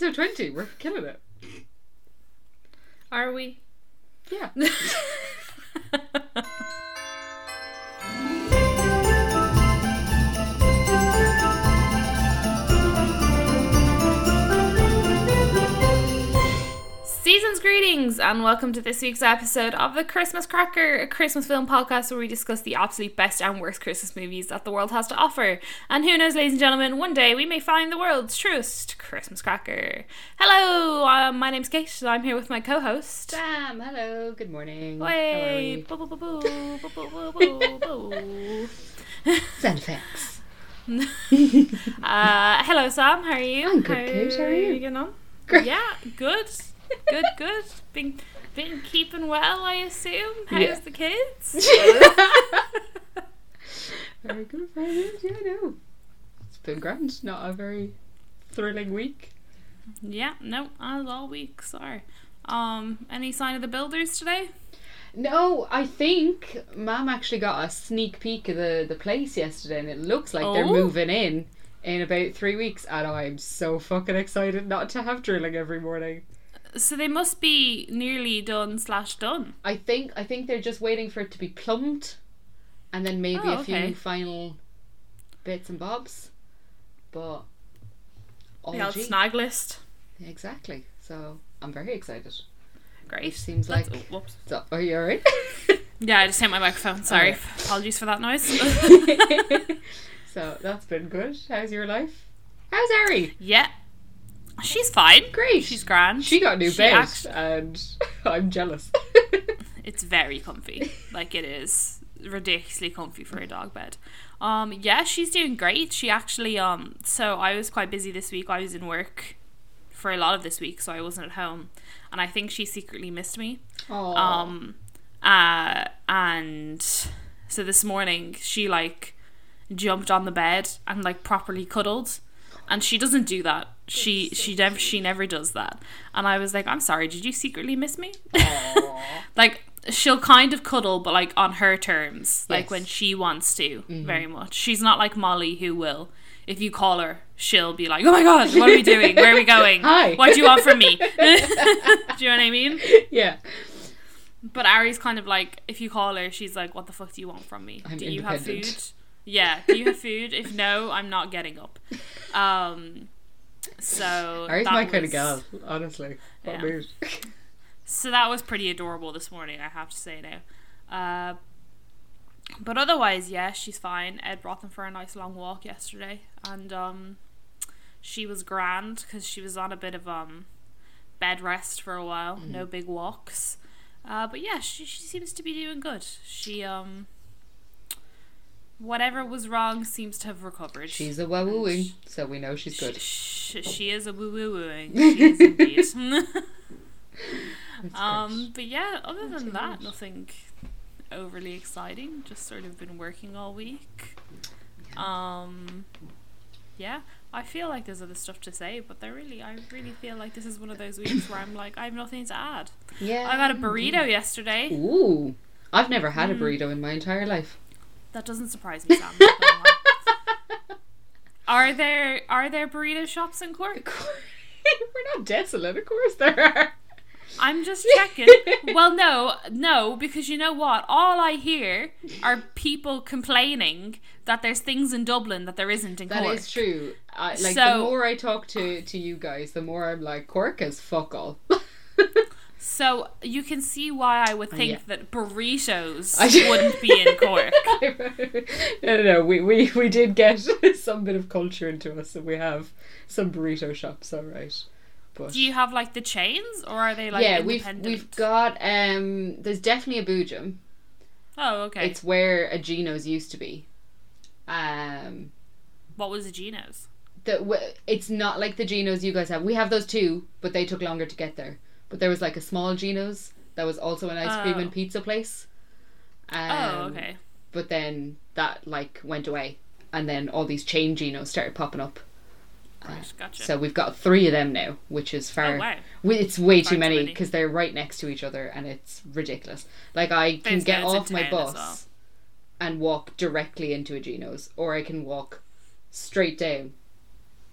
Episode 20. We're killing it. Are we? Yeah. Season's greetings and welcome to this week's episode of the Christmas Cracker, a Christmas film podcast where we discuss the absolute best and worst Christmas movies that the world has to offer. And who knows, ladies and gentlemen, one day we may find the world's truest Christmas cracker. Hello, uh, my name's Kate. I'm here with my co-host. Sam, hello. Good morning. Wait, How boo, boo, boo, boo, boo, boo, boo, boo. Sound effects. Uh, hello, Sam. How are you? I'm good, Kate. How are you? getting on? Great. Yeah, good, good, good. Been been keeping well, I assume. How's Yeah. the kids? very good, very good. Yeah, no. It's been grand. Not a very thrilling week. yeah, no, as all week. Sorry. Um, any sign of the builders today? No, I think Mum actually got a sneak peek of the, the place yesterday, and it looks like they're Oh. moving in in about three weeks. And I'm so fucking excited not to have drilling every morning. So they must be nearly done slash done. I think I think they're just waiting for it to be plumbed, and then maybe Oh, a few okay. final bits and bobs. But all The old snag list. exactly. So I'm very excited. Great. Seems That's- like- oh, whoops. So are you alright? Yeah, I just hit my microphone. Sorry. Okay. Apologies for that noise. so that's been good. How's your life? How's Ari? yeah. She's fine. Great. She's grand. She got new She bed, act- and I'm jealous. It's very comfy. Like it is ridiculously comfy for a dog bed. Um yeah, she's doing great. She actually um so I was quite busy this week. I was in work for a lot of this week, so I wasn't at home. And I think she secretly missed me. Aww. Um uh and so this morning she like jumped on the bed and like properly cuddled. And she doesn't do that. She she never she never does that. And I was like, I'm sorry, did you secretly miss me? like she'll kind of cuddle but like on her terms like Yes. when she wants to very much. She's not like molly who will if you call her she'll be like oh my god what are we doing? Where are we going? Hi. what do you want from me? Do you know what i mean? Yeah. but ari's kind of like if you call her she's like what the fuck do you want from me? I'm do you have food? Yeah. Do you have food? If no i'm not getting up. Um so Ari's that my kind of was- gal, honestly. What Yeah. So that was pretty adorable this morning, I have to say now. Uh, but otherwise, yeah, she's fine. Ed brought them for a nice long walk yesterday, and um, she was grand because she was on a bit of um bed rest for a while, no big walks. Uh, but yeah, she she seems to be doing good. She um. Whatever was wrong seems to have recovered. She's a wawooing, so we know she's good. Sh- she is a woo woo wooing. She is indeed. Um, but yeah, other than that, nothing overly exciting. Just sort of been working all week. Um, yeah, I feel like there's other stuff to say, but there really, I really feel like this is one of those weeks where I'm like, I have nothing to add. Yeah. I got a burrito yesterday. Ooh. I've never had a Mm. burrito in my entire life. That doesn't surprise me, Sam. not gonna lie. are there are there burrito shops in Cork? We're not desolate, of course there are. I'm just checking. well, no, no, because you know what? All I hear are people complaining that there's things in Dublin that there isn't in That Cork. is true. I, like the So- more I talk to to you guys, the more I'm like Cork is fuck all. So you can see why I would think yeah. that burritos I wouldn't be in Cork. no, no, no. We, we we did get some bit of culture into us, and we have some burrito shops. All right, but Do you have like the chains, or are they like yeah, we've we've got um. There's definitely a Boojum. Oh, okay. It's where a Gino's used to be. Um, what was a Gino's? the it's not like the Ginos you guys have. We have those too, but they took longer to get there. But there was like a small Gino's that was also an ice cream Oh. and pizza place. Um, oh, okay. But then that like went away, and then all these chain Ginos started popping up. Right, gotcha. So we've got three of them now, which is far. oh wow. It's way Far too many many. because they're right next to each other, and it's ridiculous. Like I can There's get off my bus well. and walk directly into a Gino's, or I can walk straight down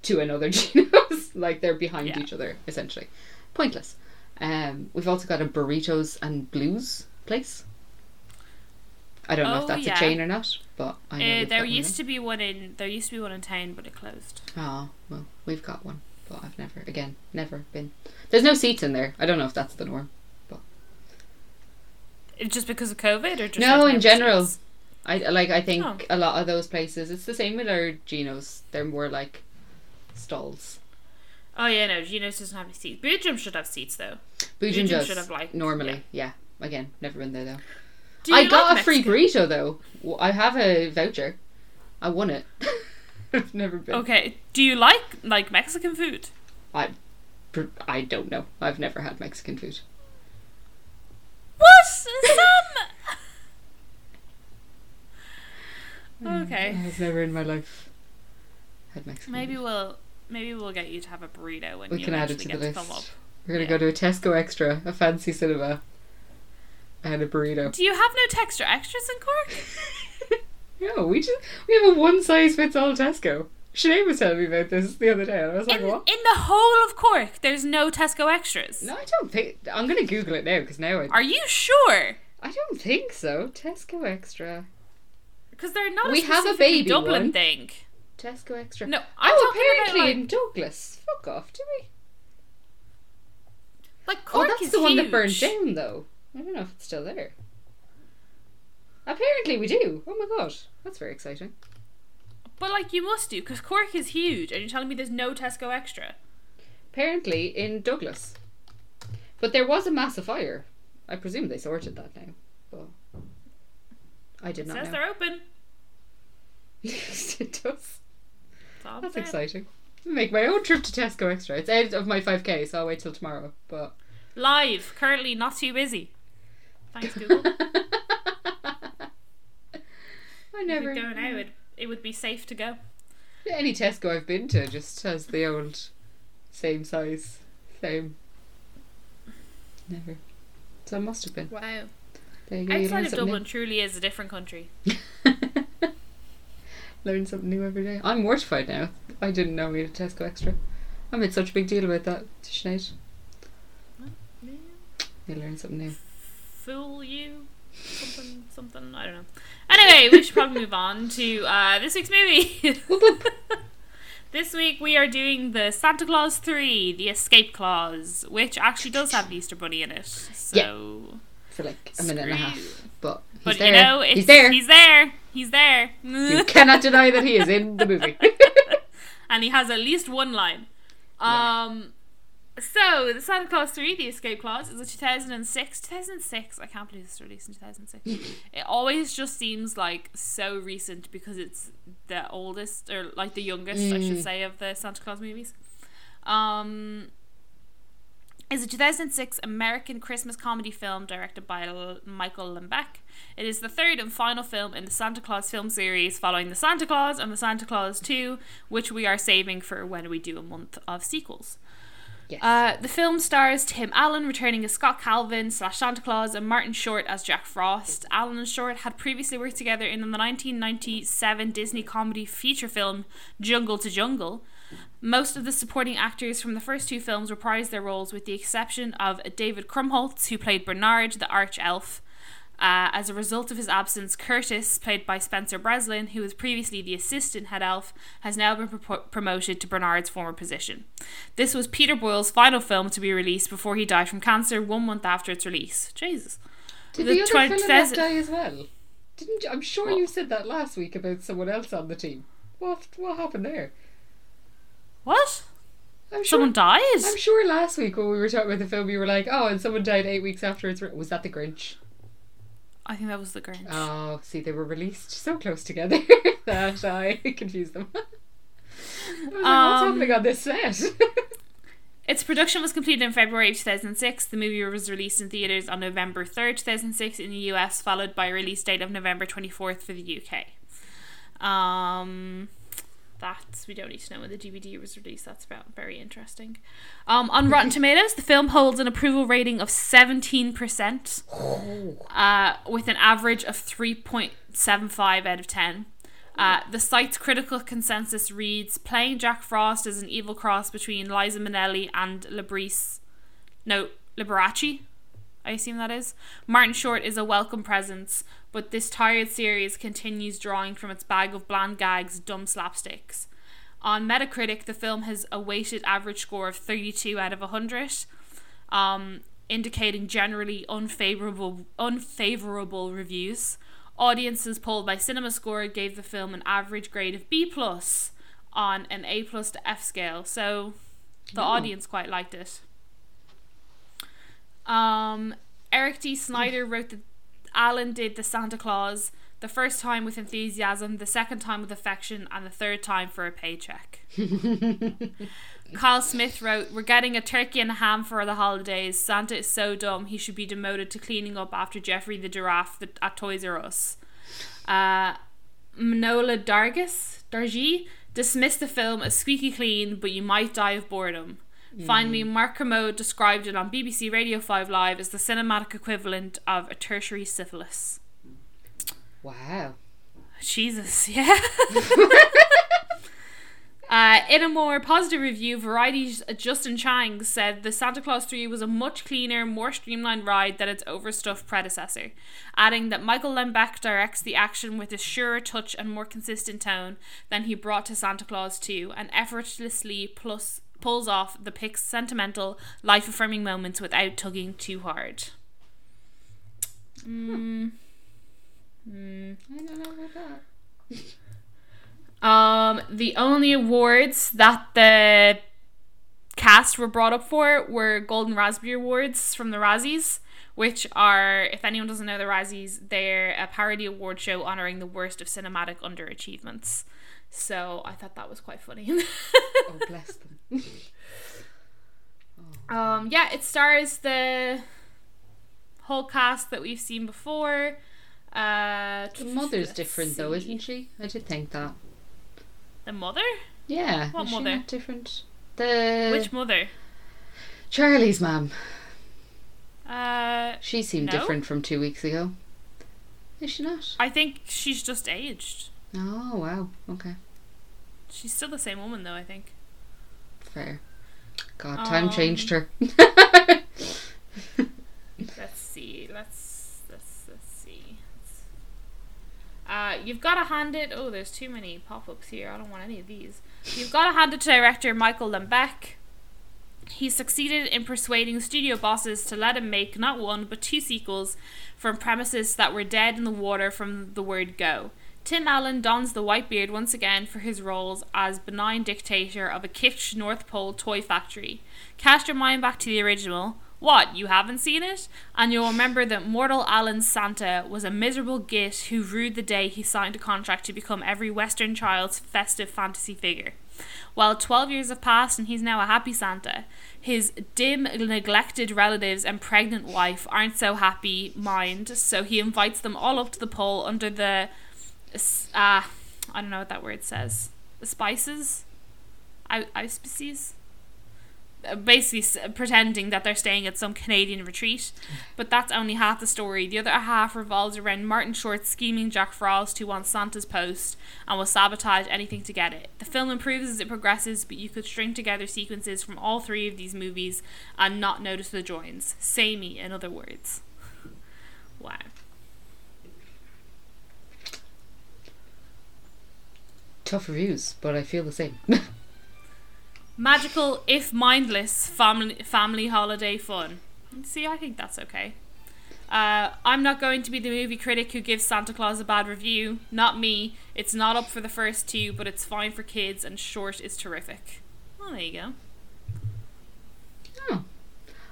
to another Gino's. like they're behind Yeah. each other, essentially. Pointless. Um, we've also got a burritos and blues place. I don't know Oh, if that's yeah. a chain or not, but I know Uh, there used to be one in there used to be one in town, but it closed. Oh, well, we've got one, but I've never, again, never been. There's no seats in there. I don't know if that's the norm. It- Just because of COVID, or just No, in general. seats? I like. I think Oh. a lot of those places. It's the same with our Ginos. They're more like stalls. Oh yeah, no, Gino's doesn't have any seats. Boot should have seats though. Boojum does should have, like- normally. Yeah. Again, never been there though. Do I got like a free burrito though. I have a voucher. I won it. I've never been. Okay. Do you like like Mexican food? I, I don't know. I've never had Mexican food. What? Some. Mm, okay. I've never in my life had Mexican. Maybe food. we'll maybe we'll get you to have a burrito when we you can add it to the to list. We're gonna Yeah. go to a Tesco Extra, a fancy cinema, and a burrito. Do you have no Tesco extras in Cork? no, we just we have a one size fits all Tesco. Sinead was telling me about this the other day, and I was like, In, "What?" in the whole of Cork, there's no Tesco extras. No, I don't think. I'm gonna Google it now because now I. Are you sure? I don't think so. Tesco Extra. Because they're not. We a have a baby Dublin one. thing. Tesco Extra. No, I'm oh, apparently about like, in Douglas. Fuck off, do we? like oh, Cork oh, that's the one that burned down, though. I don't know if it's still there. Apparently, we do. Oh my god, that's very exciting. But like you must do because Cork is huge, and you're telling me there's no Tesco extra. Apparently, in Douglas. But there was a massive fire. I presume they sorted that now. But I did It not says know. they're open. yes, it does. That's, all That's saying. exciting. Make my own trip to Tesco Extra. It's out of my 5k, so I'll wait till tomorrow. But Live, currently not too busy. Thanks, Google. I If never you're going out, it, it would be safe to go. Any Tesco I've been to just has the old same size, same. Never. So it must have been. Wow. There you go. You Outside of Dublin, truly is a different country. learn something new every day. I'm mortified now. I didn't know we had a Tesco Extra. I made such a big deal about that to Sinead. You learn something new. Fool you. Something, something, I don't know. Anyway, we should probably move on to uh, this week's movie. Whoop, whoop. this week we are doing the Santa Clause 3, The Escape Clause, which actually does have the Easter Bunny in it. So. For like a minute and a half. But he's But there. you know, it's, he's there. He's there. He's there. you cannot deny that he is in the movie. and he has at least one line. Yeah. Um, so the Santa Clause Three: The Escape Clause is a 2006. 2006. I can't believe this released in 2006. it always just seems like so recent because it's the oldest or like the youngest, I should Mm. say, of the Santa Clause movies. Um. Is a 2006 American Christmas comedy film directed by L- Michael Lembeck. It is the third and final film in the Santa Clause film series, following the Santa Clause and the Santa Clause 2, which we are saving for when we do a month of sequels. yes. Uh, the film stars Tim Allen returning as Scott Calvin slash Santa Claus and Martin Short as Jack Frost. Allen and Short had previously worked together in the 1997 Disney comedy feature film Jungle to Jungle. Most of the supporting actors from the first two films reprised their roles, with the exception of David Krumholtz, who played Bernard, the arch elf. Uh, as a result of his absence, Curtis, played by Spencer Breslin, who was previously the assistant head elf, has now been pro- promoted to Bernard's former position. This was Peter Boyle's final film to be released before he died from cancer one month after its release. Jesus. Did the the, other twen- fella not 2000 die as well? Didn't you, I'm sure What? you said that last week about someone else on the team. What what happened there? What? I'm sure. Someone died? I'm sure last week when we were talking about the film, you were like, "Oh, and someone died eight weeks after it's." Re-. Was that the Grinch? I think that was the Grinch. Oh, see, they were released so close together that I confused them. I was like, "What's Um, happening on this set?" Its production was completed in February of 2006. The movie was released in theatres on November 3rd, 2006 in the US, followed by a release date of November 24th for the UK. Um, that's, we don't need to know when the DVD was released. That's about very interesting. Um, on Rotten Tomatoes, the film holds an approval rating of 17%, uh, with an average of 3.75 out of 10. Uh, the site's critical consensus reads Playing Jack Frost is an evil cross between Liza Minnelli and Libris. No, Liberace, I assume that is. Martin Short is a welcome presence, but this tired series continues drawing from its bag of bland gags, dumb slapsticks. On Metacritic, the film has a weighted average score of 32 out of 100, um, indicating generally unfavorable unfavorable reviews. Audiences polled by CinemaScore gave the film an average grade of B plus on an A plus to F scale, so the Oh. audience quite liked it. Um, Eric D. Snyder wrote that Allen did the Santa Claus the first time with enthusiasm, the second time with affection, and the third time for a paycheck. Kyle Smith wrote, We're getting a turkey and a ham for the holidays. Santa is so dumb, he should be demoted to cleaning up after Geoffrey the giraffe at Toys R Us. Uh, Manohla Dargis, Dargy, dismissed the film as squeaky clean, but you might die of boredom. Finally, Mark Kermode described it on BBC Radio 5 Live as the cinematic equivalent of a tertiary syphilis. Wow. Jesus, yeah. uh, in a more positive review, Variety's Justin Chang said the Santa Clause 3 was a much cleaner, more streamlined ride than its overstuffed predecessor, adding that Michael Lembeck directs the action with a surer touch and more consistent tone than he brought to Santa Clause 2, and effortlessly plus pulls off the pic's sentimental, life affirming moments without tugging too hard. Mm. Mm. I don't know about that. Um, the only awards that the cast were brought up for were Golden Raspberry Awards from the Razzies, which are, if anyone doesn't know the Razzies, they're a parody award show honoring the worst of cinematic underachievements. So I thought that was quite funny. Oh, bless them. um, yeah, it stars the whole cast that we've seen before. Uh, The mother's different though, isn't she? I did think that. The mother? Yeah. What is she mother? not different? The Which mother? Charlie's mom. Uh, She seemed No? different from two weeks ago. Is she not? I think she's just aged. Oh wow. Okay. She's still the same woman, though. I think. Fair. God, time Um, changed her. Let's see. Let's let's let's see. Uh, you've got to hand it. Oh, there's too many pop-ups here. I don't want any of these. You've got to hand it to director Michael Lembeck. He succeeded in persuading studio bosses to let him make not one but two sequels from premises that were dead in the water from the word go. Tim Allen dons the white beard once again for his roles as benign dictator of a kitsch North Pole toy factory. Cast your mind back to the original. What, you haven't seen it? And you'll remember that mortal Allen's Santa was a miserable git who rued the day he signed a contract to become every Western child's festive fantasy figure. Well, 12 years have passed and he's now a happy Santa. His dim, neglected relatives and pregnant wife aren't so happy mind, so he invites them all up to the pole under the. Uh, I don't know what that word says. Spices? Auspices? Uh, Basically, pretending that they're staying at some Canadian retreat. But that's only half the story. The other half revolves around Martin Short's scheming Jack Frost, who wants Santa's post and will sabotage anything to get it. The film improves as it progresses, but you could string together sequences from all three of these movies and not notice the joins. Samey, in other words. Wow. Tough reviews, but I feel the same. Magical, if mindless, family family holiday fun. See, I think that's okay. Uh, I'm not going to be the movie critic who gives Santa Claus a bad review. Not me. It's not up for the first two, but it's fine for kids, and short is terrific. Well, there you go. oh.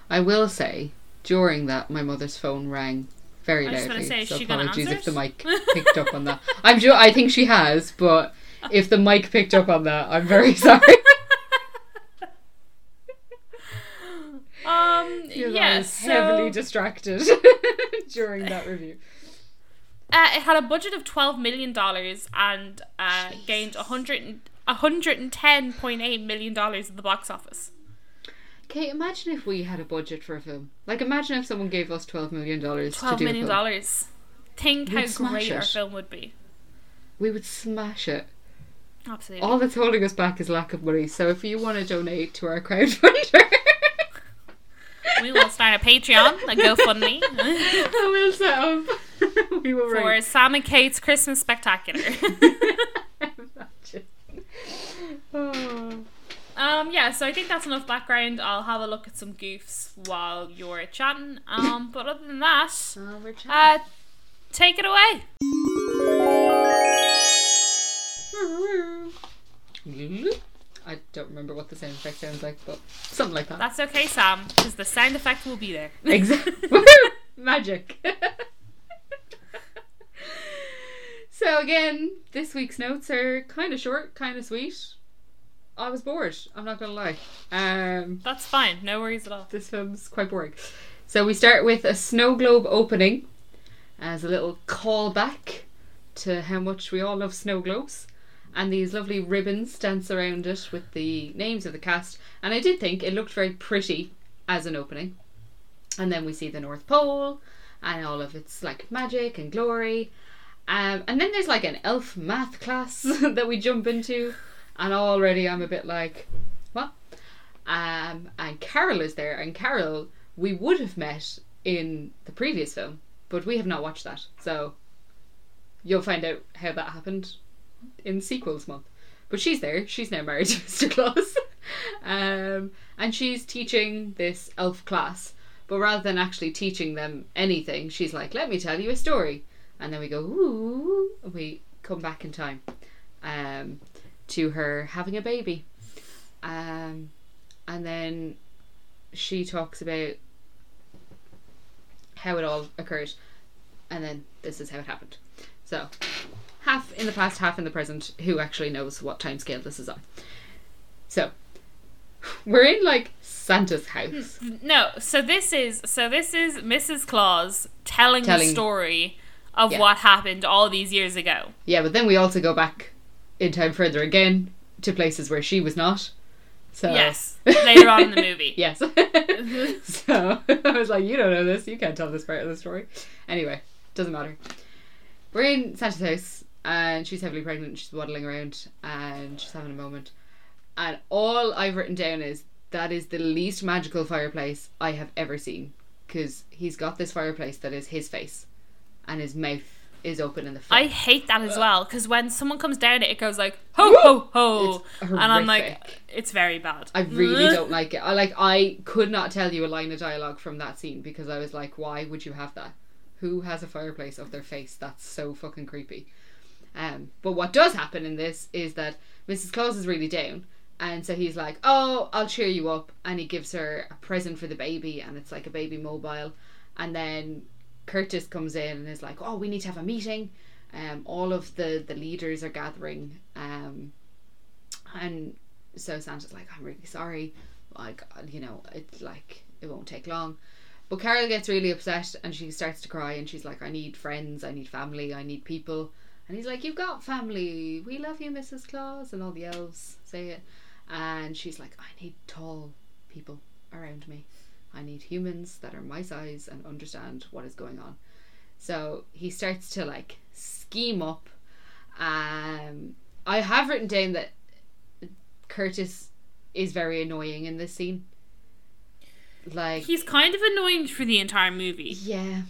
I will say, during that, my mother's phone rang very I was gonna loudly. say, so apologies if the mic picked up on that. I'm sure. I think she has, but if the mic picked up on that, I'm very sorry. Um, I yeah, so, heavily distracted during that review. uh, it had a budget of twelve million dollars and uh, gained a hundred hundred and ten point eight million dollars at the box office. Okay, imagine if we had a budget for a film. Like, imagine if someone gave us twelve million dollars to Twelve do million dollars. Think We'd how great our film would be. we would smash it. Absolutely. All that's holding us back is lack of money. So if you want to donate to our crowdfunder, we will start a Patreon, a GoFundMe I will set up. we will for write. Sam and Kate's Christmas Spectacular. Oh. um, yeah, so I think that's enough background. I'll have a look at some goofs while you're chatting. Um, but other than that, Oh, we're uh, take it away. I don't remember what the sound effect sounds like, but something like that. That's okay, Sam, because the sound effect will be there. Exactly. Magic. so again, this week's notes are kind of short, kind of sweet. I was bored. I'm not gonna lie. Um, That's fine. No worries at all. this film's quite boring. So we start with a snow globe opening as a little callback to how much we all love snow globes. And these lovely ribbons dance around it with the names of the cast. And I did think it looked very pretty as an opening. And then we see the North Pole and all of its like magic and glory. Um, and then there's like an elf math class that we jump into. And already I'm a bit like, what? Um, and Carol is there, and Carol we would have met in the previous film, but we have not watched that. So you'll find out how that happened in sequels month. But she's there. She's now married to Mr. Claus, um, and she's teaching this elf class. But rather than actually teaching them anything, she's like, "Let me tell you a story," and then we go, "Ooh," and we come back in time um, to her having a baby. Um, and then she talks about how it all occurred, and then this is how it happened. So, half in the past, half in the present. Who actually knows what time scale this is on? So, we're in like Santa's house. No, so this is so this is Mrs. Claus telling, Telling- the story of Yeah. what happened all these years ago. Yeah, but then we also go back in time further again to places where she was not. So Yes, later on in the movie. Yes. so I was like, you don't know this. You can't tell this part of the story. Anyway, doesn't matter. We're in Santa's house, and she's heavily pregnant. She's waddling around, and she's having a moment. And all I've written down is that is the least magical fireplace I have ever seen, because he's got this fireplace that is his face, and his mouth is open in the front. I hate that as well because when someone comes down it, it goes like ho ho ho, and I'm like, it's very bad. I really don't like it. I like I could not tell you a line of dialogue from that scene because I was like, why would you have that? Who has a fireplace of their face? That's so fucking creepy. Um, but what does happen in this is that Mrs. Claus is really down, and so he's like, "Oh, I'll cheer you up," and he gives her a present for the baby, and it's like a baby mobile, and then Curtis comes in and is like, "Oh, we need to have a meeting." Um, all of the the leaders are gathering, um, and so Santa's like, I'm really sorry. Like, you know, it's like, it won't take long. But Carol gets really upset and she starts to cry and she's like, I need friends, I need family, I need people. And he's like, You've got family. We love you, Mrs. Claus. And all the elves say it. And she's like, I need tall people around me. I need humans that are my size and understand what is going on. So he starts to like scheme up. Um, I have written down that Curtis is very annoying in this scene. Like, He's kind of annoying for the entire movie, yeah,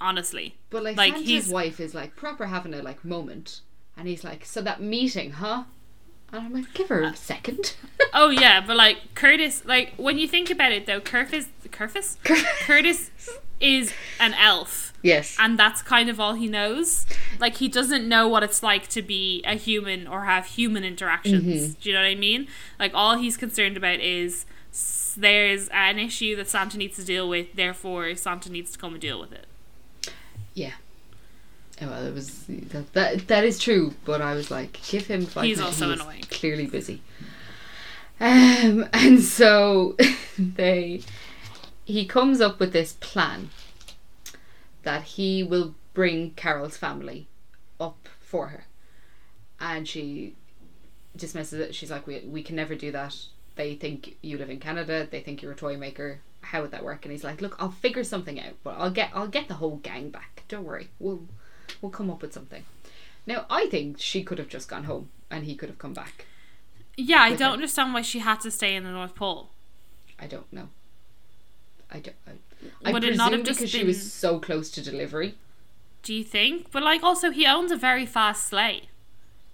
honestly. but like, Like, Santa's he's- wife is like proper having a like moment, and he's like, "So that meeting, huh?" And I'm like, "Give her Uh, a second. Oh yeah, but like Curtis, like when you think about it though, Curtis, Curtis, Curtis is an elf, yes, and that's kind of all he knows. Like he doesn't know what it's like to be a human or have human interactions. Mm-hmm. Do you know what I mean? Like all he's concerned about is there's an issue that Santa needs to deal with, therefore Santa needs to come and deal with it. Yeah." Oh, well, it was that, that that is true, but I was like, give him five He's minutes. also He is annoying. Clearly busy. Um, and so they, he comes up with this plan that he will bring Carol's family up for her, and she dismisses it. She's like, we we can never do that. They think you live in Canada. They think you're a toy maker. How would that work? And he's like, look, I'll figure something out, but I'll get I'll get the whole gang back. Don't worry. We'll we'll come up with something. Now, I think she could have just gone home and he could have come back. Yeah, I don't her. understand why she had to stay in the North Pole. I don't know. I don't. I, I Would it not have just because she was so close to delivery. Do you think? But like, also he owns a very fast sleigh.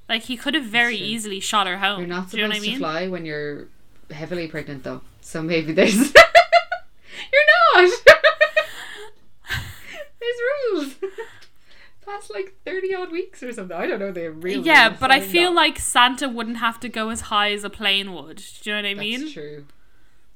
Like he could have very easily shot her home. You're not Do you know supposed I mean? to fly when you're heavily pregnant, though. So maybe there's. you're not. there's rules. Past like thirty odd weeks or something. I don't know the really. Yeah, but I feel like Santa wouldn't have to go as high as a plane would. Do you know what I that's mean? true.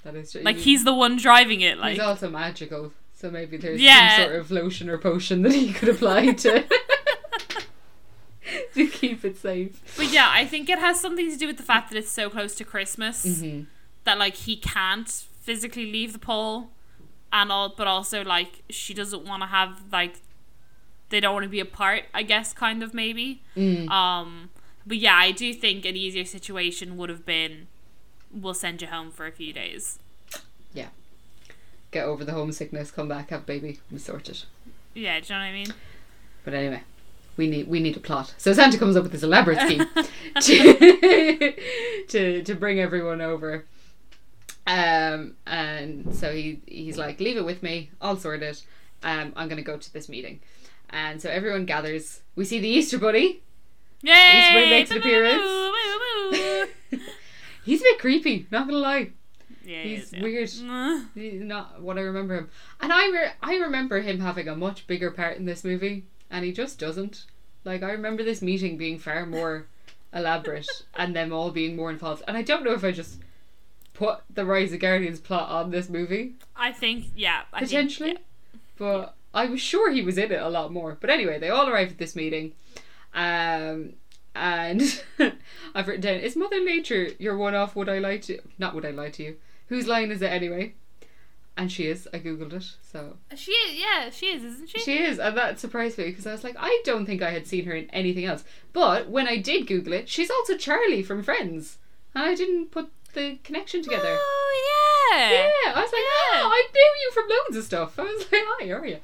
That is true. Like He- he's the one driving it. Like he's also magical, so maybe there's Yeah. some sort of lotion or potion that he could apply to to keep it safe. But yeah, I think it has something to do with the fact that it's so close to Christmas Mm-hmm. that like he can't physically leave the pole, and all, but also like she doesn't want to have like they don't want to be apart. I guess kind of maybe. Mm. Um, but yeah, I do think an easier situation would have been we'll send you home for a few days. Yeah get over the homesickness, come back, have baby, and sort it. Yeah, do you know what I mean? But anyway, we need we need a plot. So Santa comes up with this elaborate scheme to, to to bring everyone over. Um, and so he he's like, leave it with me, I'll sort it. Um, I'm gonna go to this meeting, and so everyone gathers. We see the Easter Bunny. Yay! when he makes an appearance. He's a bit creepy, not gonna lie. yeah, He's yeah. weird. He's not what I remember him. And I re- I remember him having a much bigger part in this movie, and he just doesn't. Like I remember this meeting being far more elaborate, and them all being more involved. And I don't know if I just put the Rise of Guardians plot on this movie I think yeah, I think- potentially, yeah. but I was sure he was in it a lot more. But anyway, they all arrive at this meeting, um, and I've written down: "Is Mother Nature your one-off? Would I lie to? you? Not would I lie to you? Whose line is it anyway?" And she is. I googled it, so She is, yeah, she is, isn't she? she is, and that surprised me because I was like, I don't think I had seen her in anything else. But when I did Google it, she's also Charlie from Friends, and I didn't put the connection together. Oh yeah. Yeah, I was like, Yeah. oh, I knew you from loads of stuff. I was like, hi, how are you?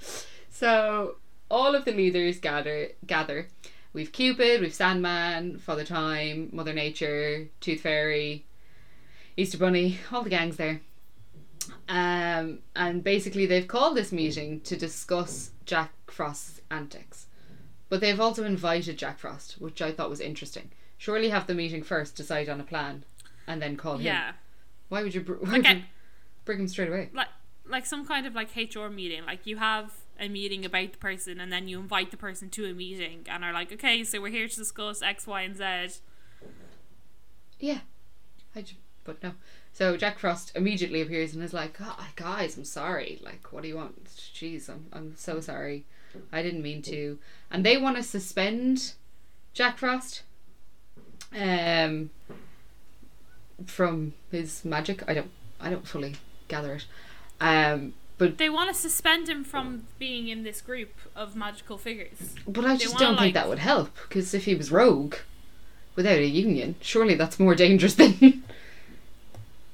So all of the leaders gather. Gather. We've Cupid, we've Sandman, Father Time, Mother Nature, Tooth Fairy, Easter Bunny, all the gangs there. Um, and basically they've called this meeting to discuss Jack Frost's antics. But they've also invited Jack Frost, which I thought was interesting. Surely have the meeting first, decide on a plan, and then call him. Yeah. Why would you? Br- why would Okay. you bring him straight away? Like like some kind of like HR meeting. Like you have a meeting about the person and then you invite the person to a meeting and are like, okay, so we're here to discuss X, Y, and Z. Yeah, I j- but no. So Jack Frost immediately appears and is like, oh, "Guys, I'm sorry. Like, what do you want? Jeez, I'm I'm so sorry. I didn't mean to." And they want to suspend Jack Frost, um, from his magic. I don't I don't fully gather it, um, but They want to suspend him from being in this group of magical figures. but I just don't think like- that would help because if he was rogue, without a union, surely that's more dangerous than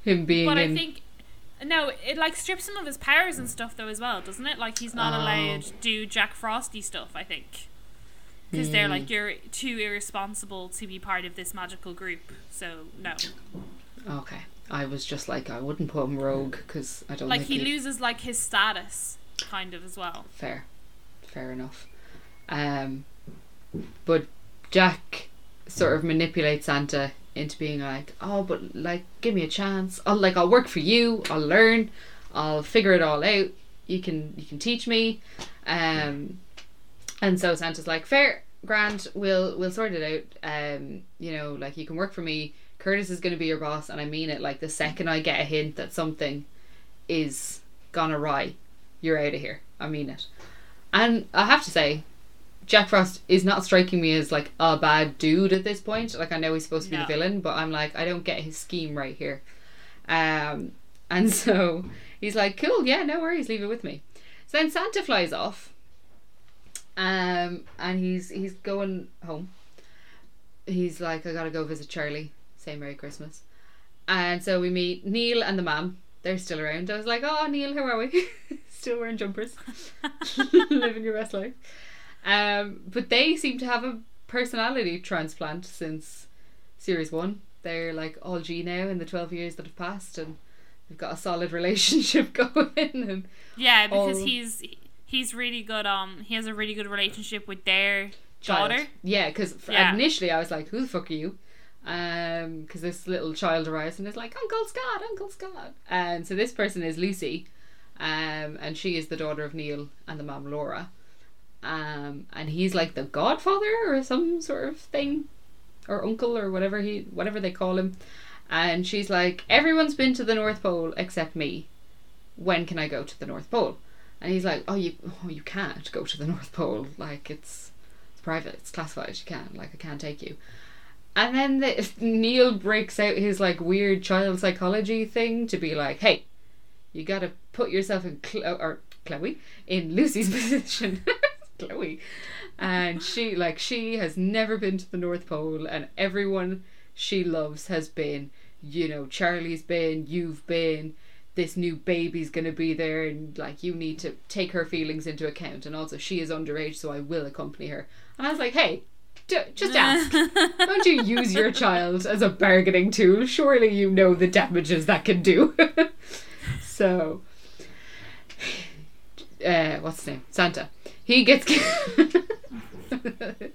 him being But I think no, it like strips him of his powers and stuff though as well, doesn't it? Like he's not Oh. allowed to do Jack Frosty stuff. I think because they're Hmm. like you're too irresponsible to be part of this magical group. So no, Okay. I was just like, I wouldn't put him rogue because I don't like think he he'd- loses like his status, kind of as well. Fair. Fair enough. Um, but Jack sort of manipulates Santa into being like, oh, but like, give me a chance. I'll like, I'll work for you. I'll learn. I'll figure it all out. You can, you can teach me. Um, and so Santa's like, fair, grand. We'll, we'll sort it out. Um, you know, like you can work for me. Curtis is going to be your boss, and I mean it. Like the second I get a hint that something is gone awry, you're out of here. I mean it. And I have to say, Jack Frost is not striking me as like a bad dude at this point. Like I know he's supposed to be No. the villain, but I'm like I don't get his scheme right here. Um, and so he's like, "Cool, yeah, no worries, leave it with me." So then Santa flies off, um, and he's he's going home. He's like, "I gotta go visit Charlie. Say Merry Christmas." And so we meet Neil and the mom. They're still around. I was like, "Oh, Neil, how are we? still wearing jumpers, living your best life." Um, but they seem to have a personality transplant since series one. They're like all G now in the twelve years that have passed, and they've got a solid relationship going. And Yeah, because all- he's he's really good. Um, he has a really good relationship with their child. daughter. Yeah, because Yeah. initially I was like, "Who the fuck are you?" Um, because this little child arrives and is like, "Uncle Scott, Uncle Scott," and so this person is Lucy, um, and she is the daughter of Neil and the mom Laura, um, and he's like the godfather or some sort of thing, or uncle or whatever he whatever they call him, and she's like, "Everyone's been to the North Pole except me. When can I go to the North Pole?" And he's like, "Oh, you, oh, you can't go to the North Pole. Like it's." it's private, it's classified, you can't, like, I can't take you. And then the, Neil breaks out his, like, weird child psychology thing to be like, hey, you gotta put yourself in, Chlo- uh, or Chloe, in Lucy's position. Chloe. And she, like, she has never been to the North Pole, and everyone she loves has been, you know, Charlie's been, you've been, this new baby's gonna be there, and, like, you need to take her feelings into account. And also, she is underage, so I will accompany her. And I was like, hey, d- just ask. Don't you use your child as a bargaining tool? Surely you know the damages that can do. so, uh, what's his name? Santa. He gets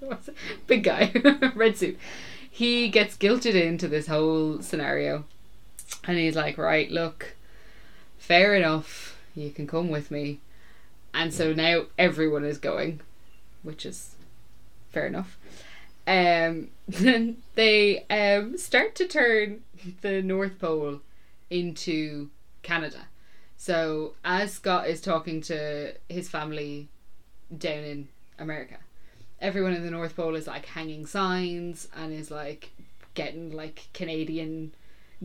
what's big guy, red suit. He gets guilted into this whole scenario, and he's like, "Right, look, fair enough. You can come with me." And so now everyone is going, which is fair enough. Um, then they um, start to turn the North Pole into Canada. So as Scott is talking to his family down in America, everyone in the North Pole is like hanging signs and is like getting like Canadian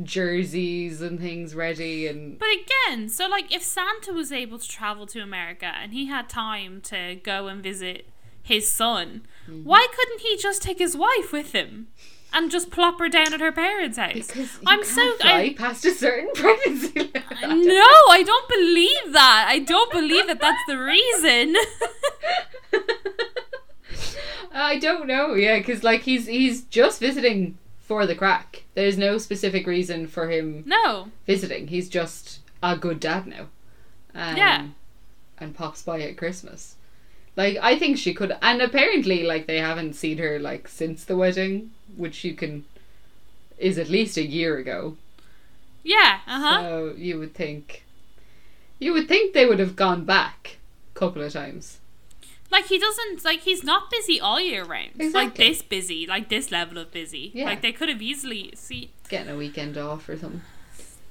jerseys and things ready and But again, so like if Santa was able to travel to America and he had time to go and visit his son, Mm-hmm. why couldn't he just take his wife with him and just plop her down at her parents' house? because I'm so fly I, past a certain pregnancy no, I don't believe that. I don't believe that that's the reason. I don't know. Yeah, because like he's he's just visiting for the crack. There's no specific reason for him no. visiting. He's just a good dad now. Um, Yeah. And pops by at Christmas. Like I think she could, and apparently like they haven't seen her like since the wedding, which you can is at least a year ago. Yeah, uh-huh. So you would think, you would think they would have gone back a couple of times. Like he doesn't like he's not busy all year round. Exactly. Like this busy, like this level of busy. Yeah. Like they could have easily see Getting a weekend off or something.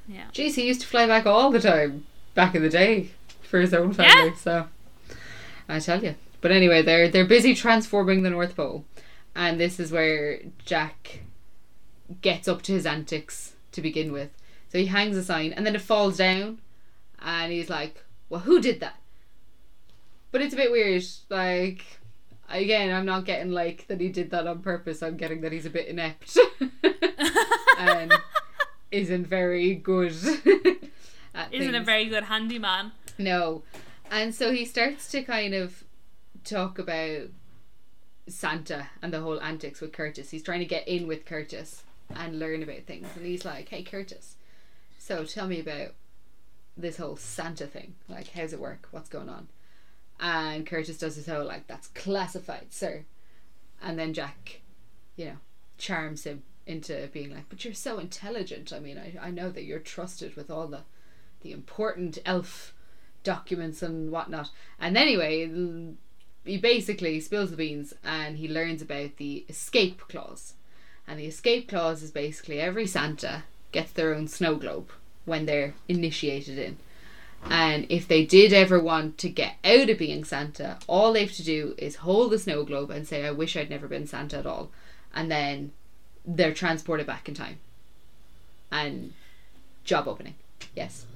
yeah. Jeez, he used to fly back all the time back in the day for his own family. Yeah. So I tell you. But anyway, they're they're busy transforming the North Pole, and this is where Jack gets up to his antics to begin with. So he hangs a sign, and then it falls down, and he's like, "Well, who did that?" But it's a bit weird. Like again, I'm not getting like that he did that on purpose. I'm getting that he's a bit inept. and um, isn't very good. at Isn't a very good handyman. No. And so he starts to kind of talk about Santa and the whole antics with Curtis. He's trying to get in with Curtis and learn about things. And he's like, hey, Curtis, so tell me about this whole Santa thing. Like, how's it work? What's going on? And Curtis does his whole, like, that's classified, sir. And then Jack, you know, charms him into being like, but you're so intelligent. I mean, I, I know that you're trusted with all the, the important elf documents and whatnot. And anyway, he basically spills the beans and he learns about the escape clause. And the escape clause is basically every Santa gets their own snow globe when they're initiated in. And if they did ever want to get out of being Santa, all they have to do is hold the snow globe and say, I wish I'd never been Santa at all. And then they're transported back in time. And job opening. Yes.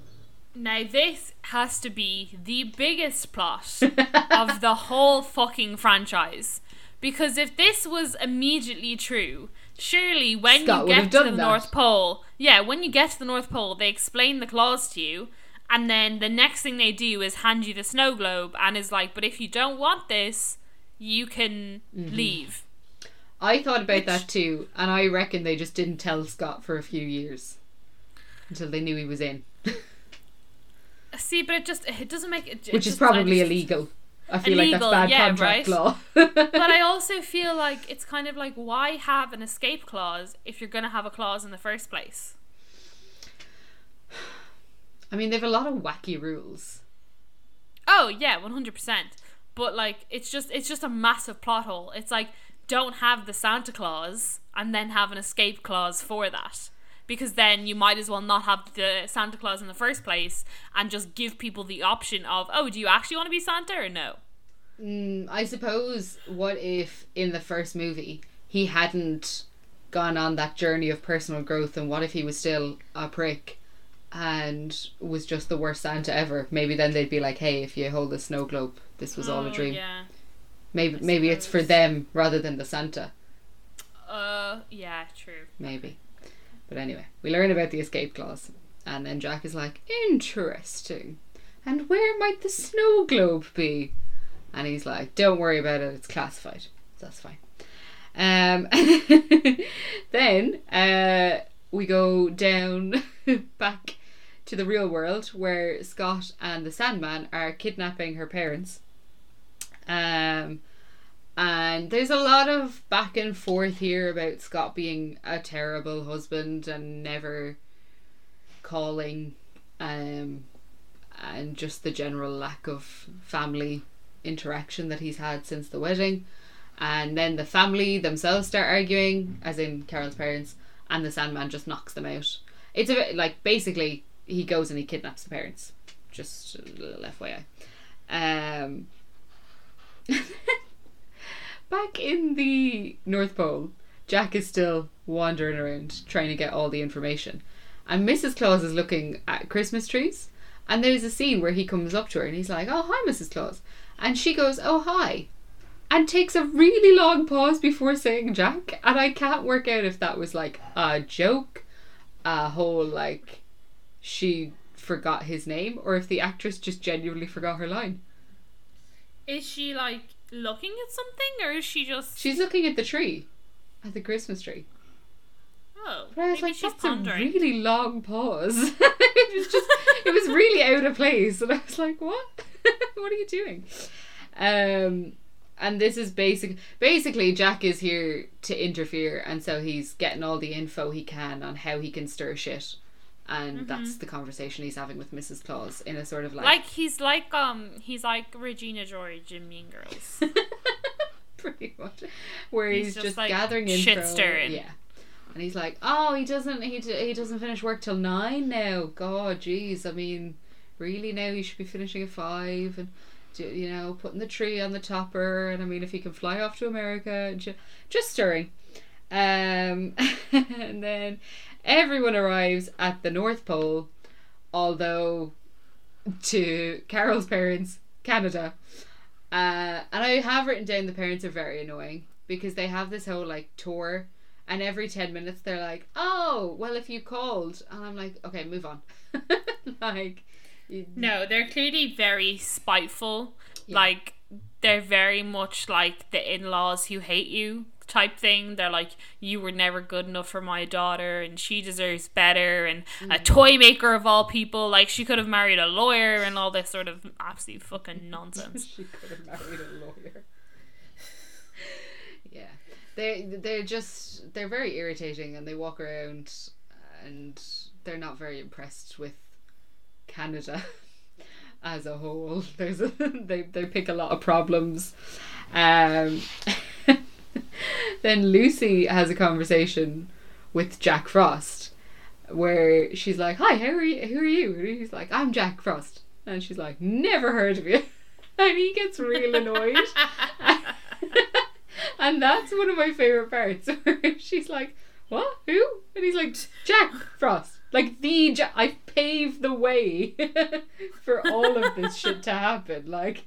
Now this has to be the biggest plot of the whole fucking franchise. Because if this was immediately true, surely when Scott you get to the that. North Pole, yeah, when you get to the North Pole, they explain the clause to you, and then the next thing they do is hand you the snow globe and is like, but if you don't want this, you can Mm-hmm. leave. I thought about Which- that too, and I reckon they just didn't tell Scott for a few years until they knew he was in, See, but it just it doesn't make it. it which is probably just- illegal. I feel Illegal, like that's bad yeah, contract right? law. But I also feel like it's kind of like why have an escape clause if you're gonna have a clause in the first place? I mean, they have a lot of wacky rules. Oh yeah, one hundred percent. But like, it's just it's just a massive plot hole. It's like don't have the Santa Clause and then have an escape clause for that. Because then you might as well not have the Santa Clause in the first place and just give people the option of, oh, do you actually want to be Santa or no? Mm, I suppose. What if in the first movie he hadn't gone on that journey of personal growth, and what if he was still a prick and was just the worst Santa ever? Maybe then they'd be like, "Hey, if you hold the snow globe, this was all a Oh, dream." Yeah. Maybe maybe it's for them rather than the Santa. Uh, yeah, true. Maybe. But anyway, we learn about the escape clause, and then Jack is like, "Interesting. And where might the snow globe be?" And he's like, "Don't worry about it. It's classified. That's fine." Um, then uh, we go down back to the real world where Scott and the Sandman are kidnapping her parents. Um, and there's a lot of back and forth here about Scott being a terrible husband and never calling, um, and just the general lack of family interaction that he's had since the wedding. And then the family themselves start arguing, as in Carol's parents, and the Sandman just knocks them out. It's a bit like basically he goes and he kidnaps the parents. Just a little FYI. Um, back in the North Pole, Jack is still wandering around trying to get all the information. And Mrs. Claus is looking at Christmas trees. And there's a scene where he comes up to her and he's like, Oh, hi, Mrs. Claus. And she goes, Oh, hi. And takes a really long pause before saying Jack. And I can't work out if that was like a joke, a whole like she forgot his name, or if the actress just genuinely forgot her line. Is she like looking at something or is she just. She's looking at the tree, at the Christmas tree. Oh, But I was maybe like, she's that's pondering. a really long pause. it was just, it was really out of place, and I was like, what? what are you doing? Um, and this is basic. Basically, Jack is here to interfere, and so he's getting all the info he can on how he can stir shit. And that's the conversation he's having with Mrs. Claus in a sort of like, Like he's like um he's like Regina George in Mean Girls. pretty much, where He's he's, just, just, like, gathering info. shit stirring. Yeah, and he's like, "Oh, he doesn't. He d- he doesn't finish work till nine now. God, jeez. I mean, really now he should be finishing at five and." You know, putting the tree on the topper, and I mean, if he can fly off to America, just stirring. Um, and then everyone arrives at the North Pole, although to Carol's parents, Canada. Uh, and I have written down the parents are very annoying because they have this whole like tour, and every 10 minutes they're like, oh, well, if you called. And I'm like, okay, move on. like, you- no, they're clearly very spiteful. Yeah. Like they're very much like the in-laws who hate you type thing. They're like, you were never good enough for my daughter, and she deserves better. And a Mm. toy maker of all people, like she could have married a lawyer and all this sort of absolute fucking nonsense. she could have married a lawyer. yeah, they they're just they're very irritating, and they walk around, and they're not very impressed with Canada as a whole. There's a, they they pick a lot of problems. Um, then Lucy has a conversation with Jack Frost where she's like, "Hi, how are you? Who are you?" And he's like, "I'm Jack Frost," and she's like, "Never heard of you," and he gets real annoyed. and that's one of my favorite parts she's like, "What? Who?" And he's like, "Jack Frost." Like the Jack, I paved the way for all of this shit to happen. Like,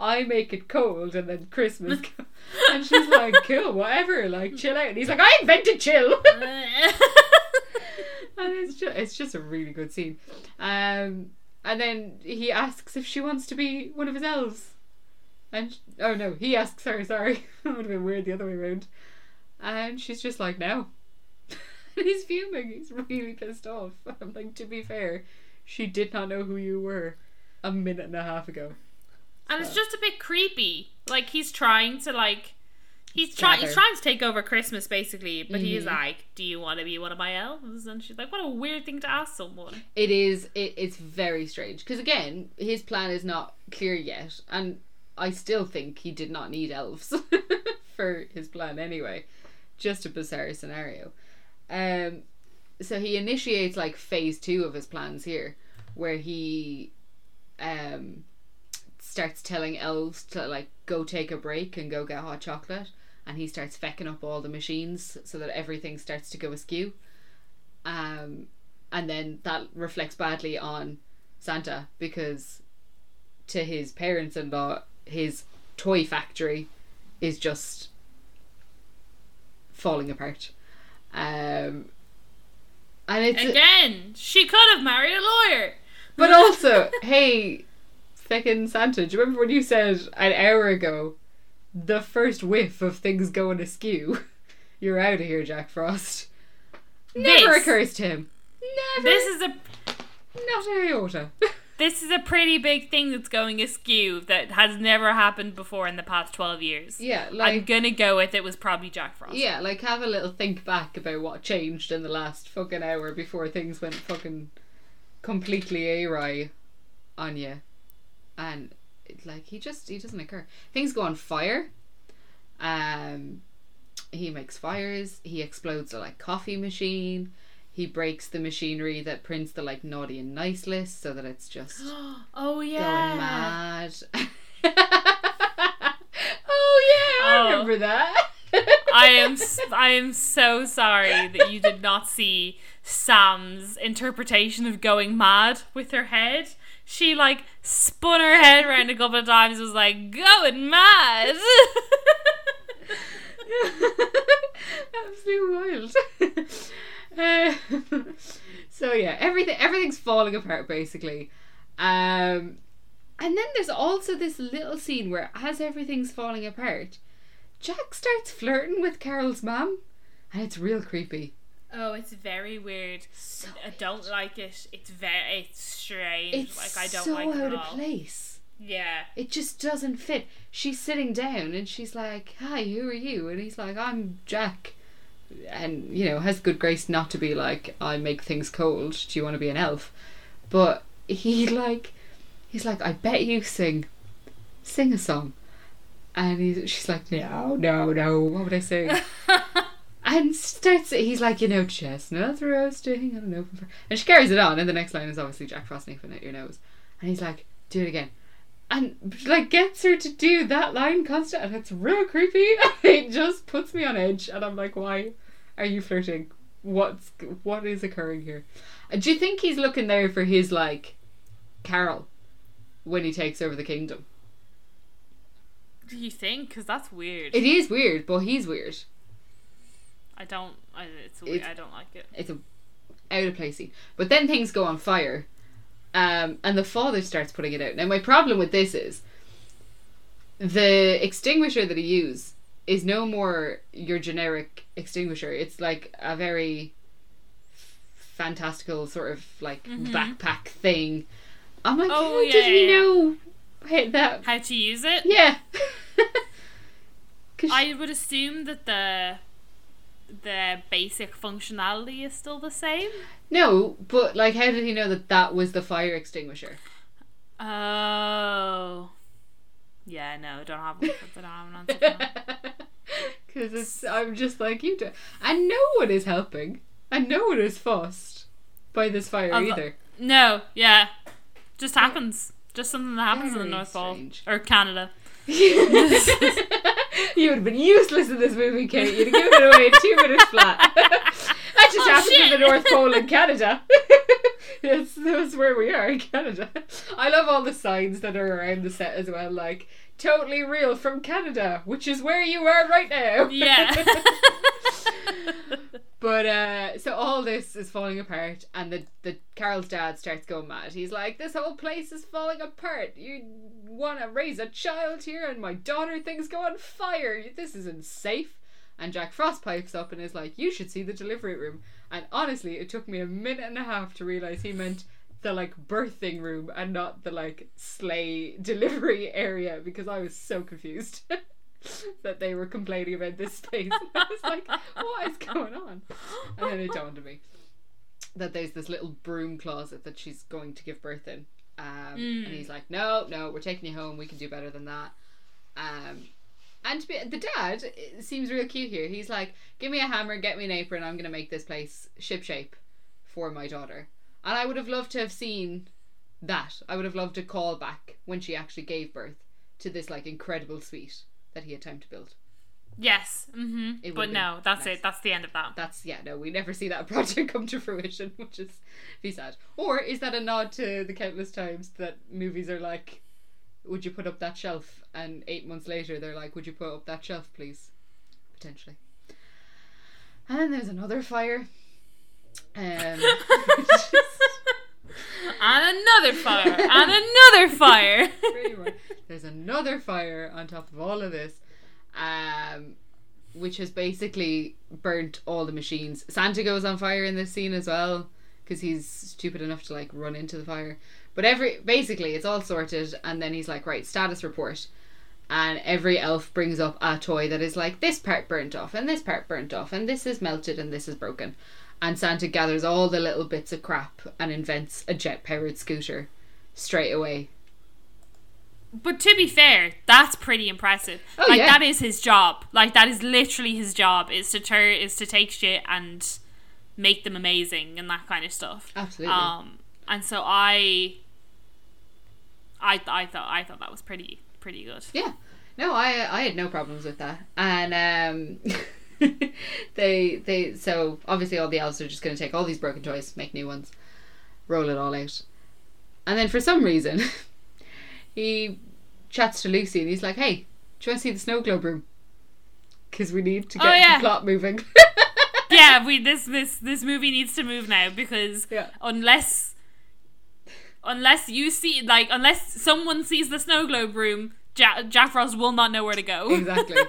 I make it cold, and then Christmas, and she's like, "Cool, whatever." Like, chill out. And he's like, "I invented chill." and it's just it's just a really good scene. Um, and then he asks if she wants to be one of his elves, and sh- oh no, he asks her. Sorry, that would have been weird the other way around. And she's just like, no. and he's fuming. He's really pissed off. I'm like, to be fair, she did not know who you were a minute and a half ago. And it's just a bit creepy. Like he's trying to like he's trying he's trying to take over Christmas basically, but he's Mhm. like, "Do you want to be one of my elves?" And she's like, "What a weird thing to ask someone." It is. It, it's very strange because again, his plan is not clear yet, and I still think he did not need elves for his plan anyway. Just a bizarre scenario. Um, so he initiates like phase two of his plans here, where he um starts telling elves to like go take a break and go get hot chocolate, and he starts fecking up all the machines so that everything starts to go askew. Um, and then that reflects badly on Santa because to his parents in law, his toy factory is just falling apart. Um, and it's Again, she could have married a lawyer. but also, hey, fucking Santa, do you remember when you said an hour ago the first whiff of things going askew? You're out of here, Jack Frost. Never This- occurs to him. Never. This is a not a iota. this is a pretty big thing that's going askew that has never happened before in the past twelve years. yeah, I'm gonna go with it was probably Jack Frost. yeah, like have a little think back about what changed in the last fucking hour before things went fucking completely awry on you, and like he just he doesn't occur. Things go on fire. Um, he makes fires. He explodes a like coffee machine. He breaks the machinery that prints the like naughty and nice list so that it's just oh yeah. going mad. oh yeah, I Oh. remember that. I am I am so sorry that you did not see Sam's interpretation of going mad with her head. She like spun her head around a couple of times. Was like going mad. Absolute wild. Uh, so yeah, everything everything's falling apart basically. Um, and then there's also this little scene where as everything's falling apart, Jack starts flirting with Carol's mom and it's real creepy. Oh, it's very weird. So I don't like it. It's very it's strange. it's like I don't so like it out of place. Yeah. It just doesn't fit. She's sitting down and she's like, "Hi, who are you?" And he's like, "I'm Jack." And you know, has good grace not to be like, "I make things cold. Do you want to be an elf?" But he like, he's like, "I bet you sing, sing a song." And he's, she's like, "No, no, no. What would I sing?" and starts. He's like, you know, chestnuts roasting on an open fire. And she carries it on. And the next line is obviously Jack Frost sniffing at your nose. And he's like, do it again. And like gets her to do that line constant, and it's real creepy. it just puts me on edge, and I'm like, why are you flirting? What's what is occurring here? Uh, Do you think he's looking there for his like Carol when he takes over the kingdom? Do you think? Because that's weird. It is weird, but he's weird. I don't. I, it's. It's- I don't like it. it's a out of place scene. But then things go on fire, um, and the father starts putting it out. Now my problem with this is the extinguisher that he used is no more your generic extinguisher. It's like a very fantastical sort of like Mhm. backpack thing. I'm like, Oh, how yeah, did he yeah, yeah. know hit that? How to use it? Yeah. I would assume that the the basic functionality is still the same. no, but like, how did he know that that was the fire extinguisher? Oh. Yeah, no, don't have one. I don't have an answer. Because it's I'm just like you do, and no one is helping, and no one is fussed by this fire I've- either. No, yeah. Just happens. Just something that happens in the Very North Pole. Or Canada. you would have been useless in this movie, Kate. You'd have given it away in two minutes flat. that just Oh, happens in shit. the North Pole in Canada. that's, that's where we are in Canada. I love all the signs that are around the set as well, like totally real from Canada, which is where you are right now. Yeah. But uh so all this is falling apart and the the Carol's dad starts going mad. He's like, This whole place is falling apart. You wanna raise a child here and my daughter things go on fire. This isn't safe. And Jack Frost pipes up and is like, You should see the delivery room. And honestly, it took me a minute and a half to realize he meant the like birthing room and not the like sleigh delivery area because I was so confused that they were complaining about this space. And I was like, What is going on? And then it dawned on me that there's this little broom closet that she's going to give birth in. Um, Mm. And he's like, no, no, we're taking you home. We can do better than that. Um, and to be, the dad seems real cute here. He's like, give me a hammer, get me an apron. I'm going to make this place ship shape for my daughter. And I would have loved to have seen that. I would have loved to call back when she actually gave birth to this like incredible suite that he had time to build. Yes. hmm But no, that's nice. it. That's the end of that. That's yeah, no, we never see that project come to fruition, which is be sad. Or is that a nod to the countless times that movies are like, would you put up that shelf? And eight months later, they're like, would you put up that shelf, please? Potentially. And then there's another fire. Um, and another fire. and another fire. pretty much. There's another fire on top of all of this, um, which has basically burnt all the machines. Santa goes on fire in this scene as well because he's stupid enough to like run into the fire. But every basically it's all sorted, and then he's like, right, status report. And every elf brings up a toy that is like this part burnt off, and this part burnt off, and this is melted, and this is broken. And Santa gathers all the little bits of crap and invents a jet powered scooter straight away. But to be fair, that's pretty impressive. Oh, like yeah. that is his job. Like that is literally his job is to turn is to take shit and make them amazing and that kind of stuff. Absolutely. Um and so I I I thought I thought that was pretty pretty good. Yeah. No, I I had no problems with that. And um they they so obviously all the elves are just gonna take all these broken toys, make new ones, roll it all out. And then for some reason he chats to Lucy and he's like, Hey, do you want to see the snow globe room? Because we need to Oh, get yeah. the plot moving. yeah, we this this this movie needs to move now because Yeah. unless unless you see like unless someone sees the snow globe room, Jack, Jack Frost will not know where to go. exactly.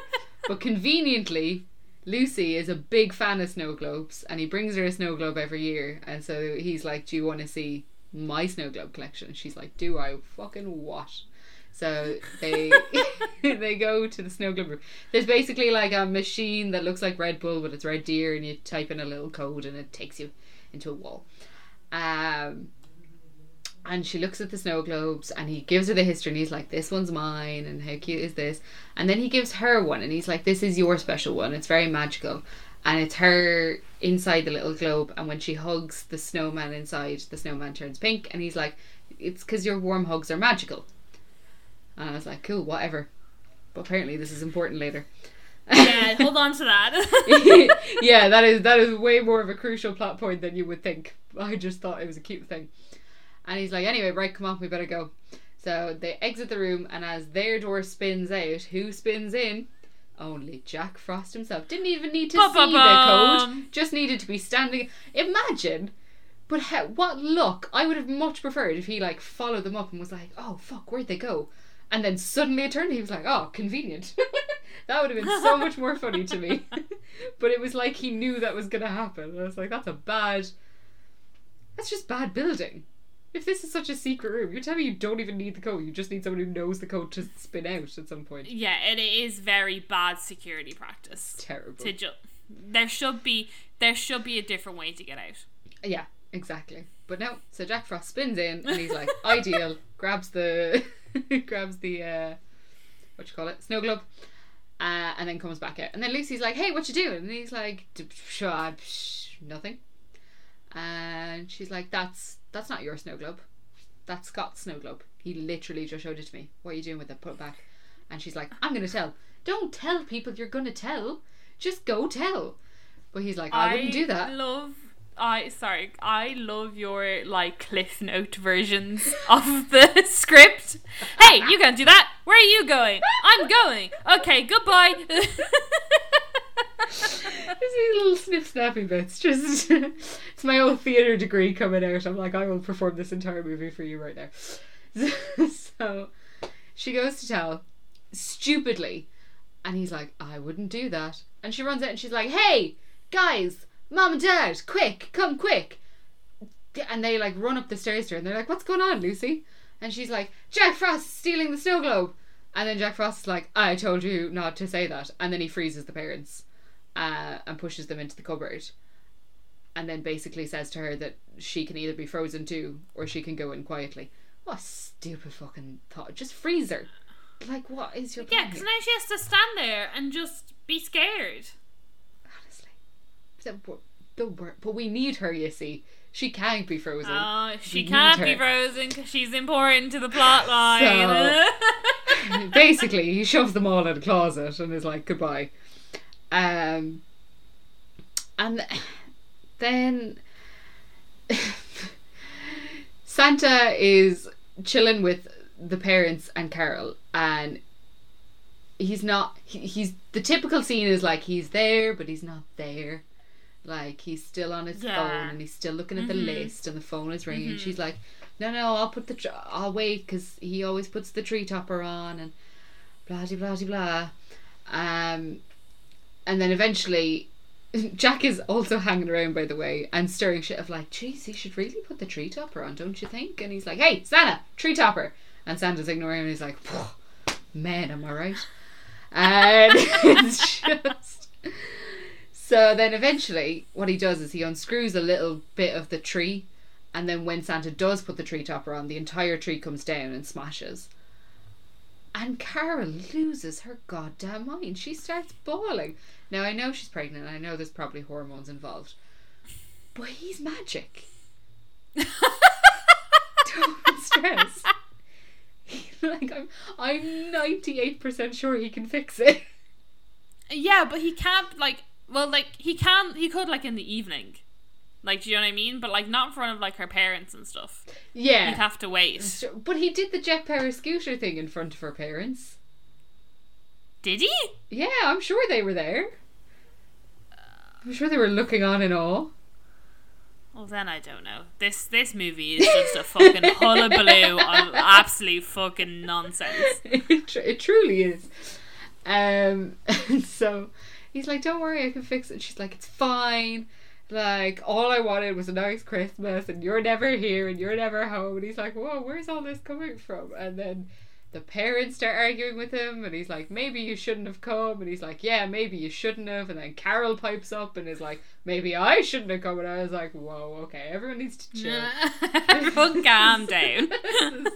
But conveniently, Lucy is a big fan of snow globes, and he brings her a snow globe every year. And so he's like, "Do you want to see my snow globe collection?" She's like, "Do I fucking what?" So they they go to the snow globe room. There's basically like a machine that looks like Red Bull, but it's Red Deer, and you type in a little code, and it takes you into a wall. Um, and she looks at the snow globes and he gives her the history and he's like this one's mine and how cute is this and then he gives her one and he's like this is your special one it's very magical and it's her inside the little globe and when she hugs the snowman inside the snowman turns pink and he's like it's because your warm hugs are magical and i was like cool whatever but apparently this is important later yeah, hold on to that. yeah, that is that is way more of a crucial plot point than you would think. I just thought it was a cute thing. And he's like, anyway, right, come on, we better go. So they exit the room, and as their door spins out, who spins in? Only Jack Frost himself. Didn't even need to see the Ba-ba-bum. code. Just needed to be standing. Imagine. But how, what luck! I would have much preferred if he like followed them up and was like, "Oh fuck, where'd they go?" And then suddenly it turned. He was like, "Oh, convenient." that would have been so much more funny to me. but it was like he knew that was gonna happen. I was like, "That's a bad. That's just bad building." If this is such a secret room, you're telling me you don't even need the code. You just need someone who knows the code to spin out at some point. yeah, and it is very bad security practice. Terrible. To ju- there should be there should be a different way to get out. Yeah, exactly. But no, so Jack Frost spins in and he's like, ideal, grabs the grabs the uh what you call it, snow globe, uh, and then comes back out. And then Lucy's like, Hey, what you doing? And he's like, "D- psh, uh, nothing. And she's like, That's that's not your snow globe. That's Scott's snow globe. He literally just showed it to me. What are you doing with it? Put it back. And she's like, I'm gonna tell. Don't tell people you're gonna tell. Just go tell. But he's like, I, wouldn't do that. I love I sorry, I love your like cliff note versions of the script. Hey, you can do that. Where are you going? I'm going. Okay, goodbye. Just these little snip snappy bits. Just it's my old theatre degree coming out. I'm like, I will perform this entire movie for you right now. so she goes to tell stupidly, and he's like, I wouldn't do that. and she runs out and she's like, "Hey, guys, mom and dad, quick, come quick!" And they like run up the stairs to her, and they're like, "What's going on, Lucy?" And she's like, "Jack Frost is stealing the snow globe." And then Jack Frost is like, "I told you not to say that." And then he freezes the parents, uh, and pushes them into the cupboard, and then basically says to her that she can either be frozen too, or she can go in quietly. What a stupid fucking thought! Just freeze her. Like, what is your Yeah, because now she has to stand there and just be scared. Honestly. The, wor- the wor- but we need her, you see. She can't be frozen. Oh, she We can't be frozen because she's important to the plot line. Basically, he shoves them all in a closet and is like, goodbye. Um, and then Santa is chilling with the parents and Carol, and he's not. He, he's the typical scene is like he's there, but he's not there. Like he's still on his Yeah. phone and he's still looking at the Mhm. list, and the phone is ringing. Mhm. She's like, "No, no, I'll put the. Tr- I'll wait because he always puts the tree topper on and blah blah blah blah." Um, and then eventually, Jack is also hanging around, by the way, and stirring shit of like, "Geez, he should really put the tree topper on, don't you think?" And he's like, "Hey, Santa, tree topper," and Santa's ignoring him. and He's like, "Man, am I right?" And it's just. So then eventually, what he does is he unscrews a little bit of the tree, and then when Santa does put the tree topper on, the entire tree comes down and smashes. And Carol loses her goddamn mind. She starts bawling. Now I know she's pregnant. I know there's probably hormones involved, but he's magic. Don't stress. like I'm, I'm ninety eight percent sure he can fix it. yeah, but he can't like. Well, like he can. He could like in the evening. Like, do you know what I mean? But like not in front of like her parents and stuff. Yeah, He'd have to wait. But he did the jet power scooter thing in front of her parents. Did he? Yeah, I'm sure they were there. I'm sure they were looking on in awe. Well, then I don't know. This this movie is just a fucking hullabaloo of absolute fucking nonsense. it, tr- it truly is. Um, and so he's like, "Don't worry, I can fix it." She's like, "It's fine." Like all I wanted was a nice Christmas, and you're never here, and you're never home. And he's like, "Whoa, where's all this coming from?" And then the parents start arguing with him, and he's like, "Maybe you shouldn't have come." And he's like, "Yeah, maybe you shouldn't have." And then Carol pipes up and is like, "Maybe I shouldn't have come." And I was like, "Whoa, okay, everyone needs to chill." Everyone calm down.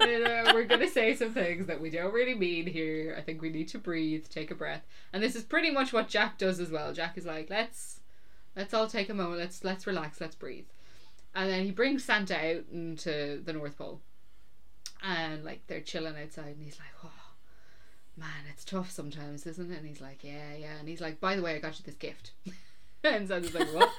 You know, uh, we're gonna say some things that we don't really mean here. I think we need to breathe, take a breath, and this is pretty much what Jack does as well. Jack is like, let's let's all take a moment, let's let's relax, let's breathe, and then he brings Santa out into the North Pole, and like they're chilling outside, and he's like, oh man, it's tough sometimes, isn't it? And he's like, yeah, yeah, and he's like, by the way, I got you this gift, and Santa's like, what?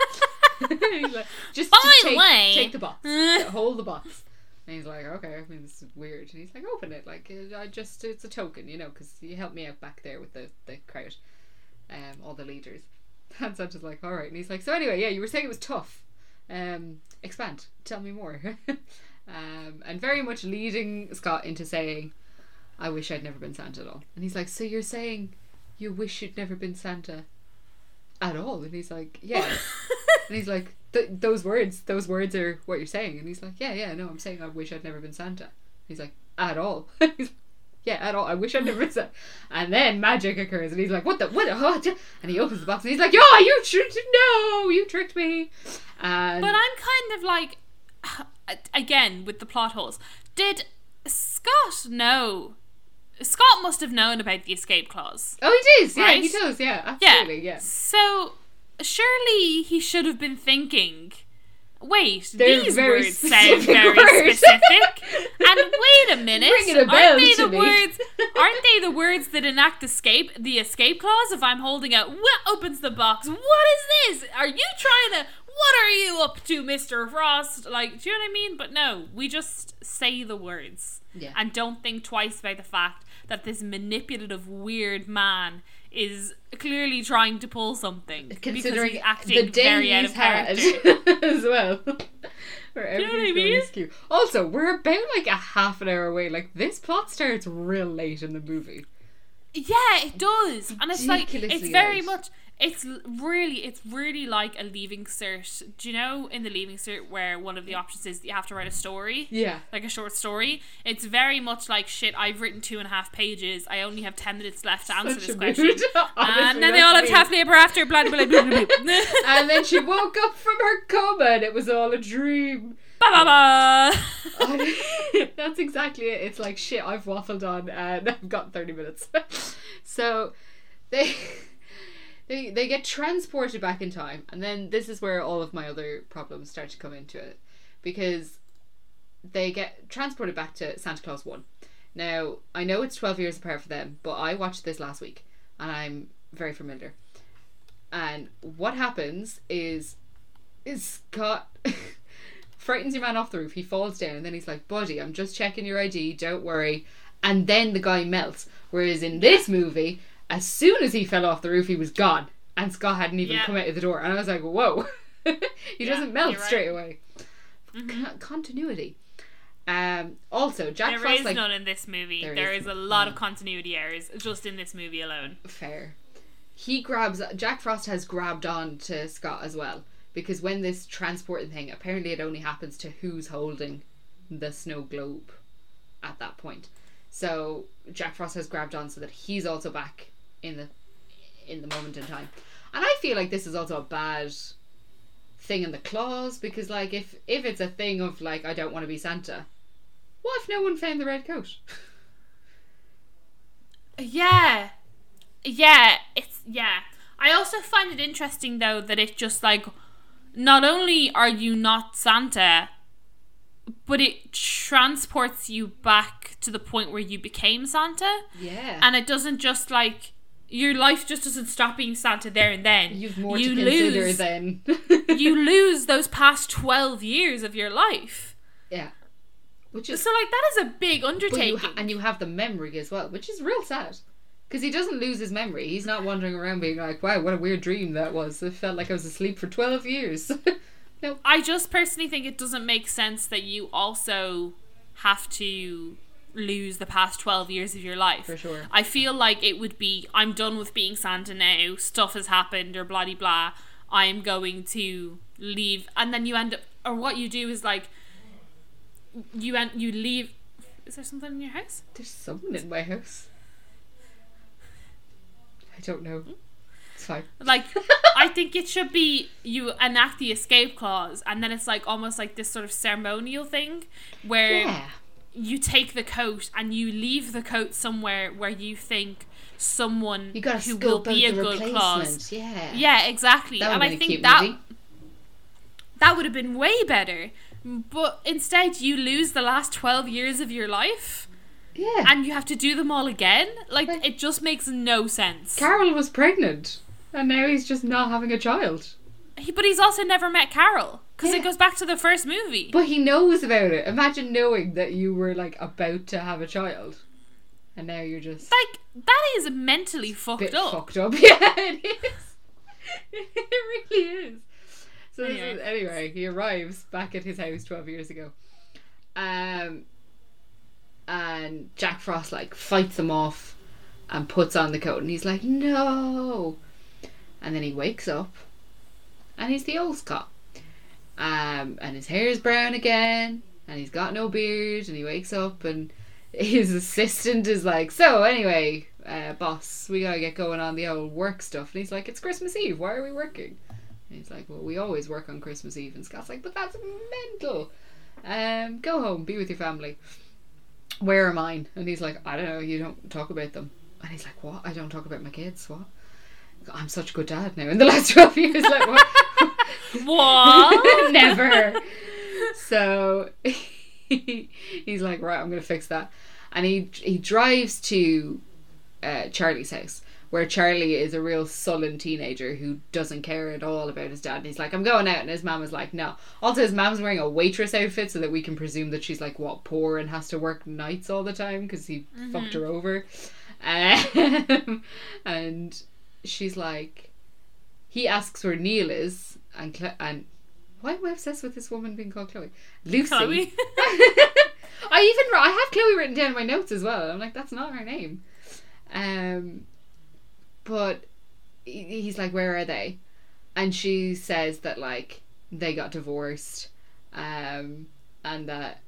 he's like, just, By just the take, way." take the box, hold the box. And he's like, okay, I mean, this is weird. And he's like, open it. Like, uh, I just, it's a token, you know, because you helped me out back there with the, the crowd, um, all the leaders. And Santa's like, all right. And he's like, so anyway, yeah, you were saying it was tough. Um, expand. Tell me more. Um, and very much leading Scott into saying, I wish I'd never been Santa at all. And he's like, so you're saying you wish you'd never been Santa at all? And he's like, yeah. And he's like, Th- those words, those words are what you're saying. And he's like, yeah, yeah, no, I'm saying I wish I'd never been Santa. He's like, at all. he's like, yeah, at all. I wish I'd never been Santa. And then magic occurs, and he's like, what the, what? the- what? And he opens the box, and he's like, oh, you tricked, no, you tricked me. And But I'm kind of like, again, with the plot holes. Did Scott know? Scott must have known about the escape clause. oh, he does, yeah, he does, yeah, Yeah. absolutely, yeah. So surely he should have been thinking. Wait, They're these very words sound very words." specific. and wait a minute, a aren't they the me. words? Aren't they the words that enact escape? The escape clause. If I'm holding out, what opens the box? What is this? Are you trying to? What are you up to, Mister Frost? Like, do you know what I mean? But no, we just say the words Yeah. and don't think twice about the fact that this manipulative, weird man is clearly trying to pull something Considering he's acting the day very out of had character. as well. Where you know what I mean? askew. Also, we're about like a half an hour away. Like this plot starts real late in the movie. Yeah, it does, and it's like it's very late. much. It's really, it's really like a leaving cert. Do you know in the leaving cert where one of the options is you have to write a story, Yeah. like a short story? It's very much like shit. I've written two and a half pages. I only have ten minutes left to answer Such this question. Honestly, and then they all have half ever after. Blah blah blah blah blah. And then she woke up from her coma and it was all a dream. ba ba ba. That's exactly it. It's like shit. I've waffled on, and I've got thirty minutes. so they they they get transported back in time, and then this is where all of my other problems start to come into it, because they get transported back to Santa Clause One. Now I know it's twelve years apart for them, but I watched this last week, and I'm very familiar. And what happens is, is Scott frightens your man off the roof. He falls down, and then he's like, "Buddy, I'm just checking your ID. Don't worry." And then the guy melts. Whereas in this movie, as soon as he fell off the roof, he was gone, and Scott hadn't even Yeah. come out of the door. And I was like, "Whoa!" he Yeah, doesn't melt right. straight away. Mm-hmm. Con- continuity. Um. Also, Jack There Frost is like none in this movie. There there is is a lot of continuity errors just in this movie alone. fair. He grabs Jack Frost has grabbed on to Scott as well because when this transporting thing apparently it only happens to who's holding the snow globe at that point. So Jack Frost has grabbed on so that he's also back in the in the moment in time. And I feel like this is also a bad thing in the clause because like if if it's a thing of like I don't want to be Santa, what if no one found the red coat? Yeah. Yeah, it's yeah. I also find it interesting though that it just like not only are you not Santa, but it transports you back to the point where you became Santa. Yeah. And it doesn't just like your life just doesn't stop being Santa there and then. You've more you to consider lose, than you lose those past twelve years of your life. yeah, which is So like that is a big but you undertaking. ha- and you have the memory as well, which is real sad because he doesn't lose his memory. He's not wandering around being like, "Wow, what a weird dream that was." It felt like I was asleep for twelve years. no, I just personally think it doesn't make sense that you also have to lose the past 12 years of your life. For sure. I feel like it would be I'm done with being Santa now, stuff has happened or blah blah blah. I'm going to leave and then you end up or what you do is like you end you leave Is there something in your house? there's someone in my house. I don't know. It's fine. Like, I think it should be you enact the escape clause, and then it's like almost like this sort of ceremonial thing where Yeah. You take the coat and you leave the coat somewhere where you think someone You who will be a good class. Yeah. Yeah, exactly. That would and I have been think that movie. that would have been way better. But instead, you lose the last twelve years of your life, Yeah. and you have to do them all again. Like Like- it just makes no sense. Carol was pregnant, and now he's just not having a child. He, but he's also never met Carol because Yeah. it goes back to the first movie. But he knows about it. Imagine knowing that you were like about to have a child, and now you're just like that is mentally fucked bit up. fucked up. Yeah, it is. it really is. So this Anyway. is, anyway, he arrives back at his house twelve years ago, um, and Jack Frost like fights him off, and puts on the coat, and he's like, "No," and then he wakes up, and he's the old Scott, um, and his hair is brown again, and he's got no beard, and he wakes up, and his assistant is like, "So anyway, uh, boss, we gotta get going on the old work stuff," and he's like, "It's Christmas Eve. Why are we working?" And he's like, "Well, we always work on Christmas Eve," and Scott's like, "But that's mental. Um, go home, be with your family. Where are mine?" And he's like, "I don't know. You don't talk about them." And he's like, "What? I don't talk about my kids. What?" I'm such a good dad now. In the last twelve years, like what? What? Never. So he's like, right, I'm gonna fix that, and he he drives to uh, Charlie's house, where Charlie is a real sullen teenager who doesn't care at all about his dad. And he's like, I'm going out, and his mom is like, no. Also, his mom's wearing a waitress outfit, so that we can presume that she's like what poor and has to work nights all the time because he fucked her over. Um, and she's like, he asks where Neil is, and and why am I obsessed with this woman being called Chloe? Lucy. Chloe. I even I have Chloe written down in my notes as well. I'm like, that's not her name. Um, but he's like, "Where are they?" And she says that like they got divorced, um, and that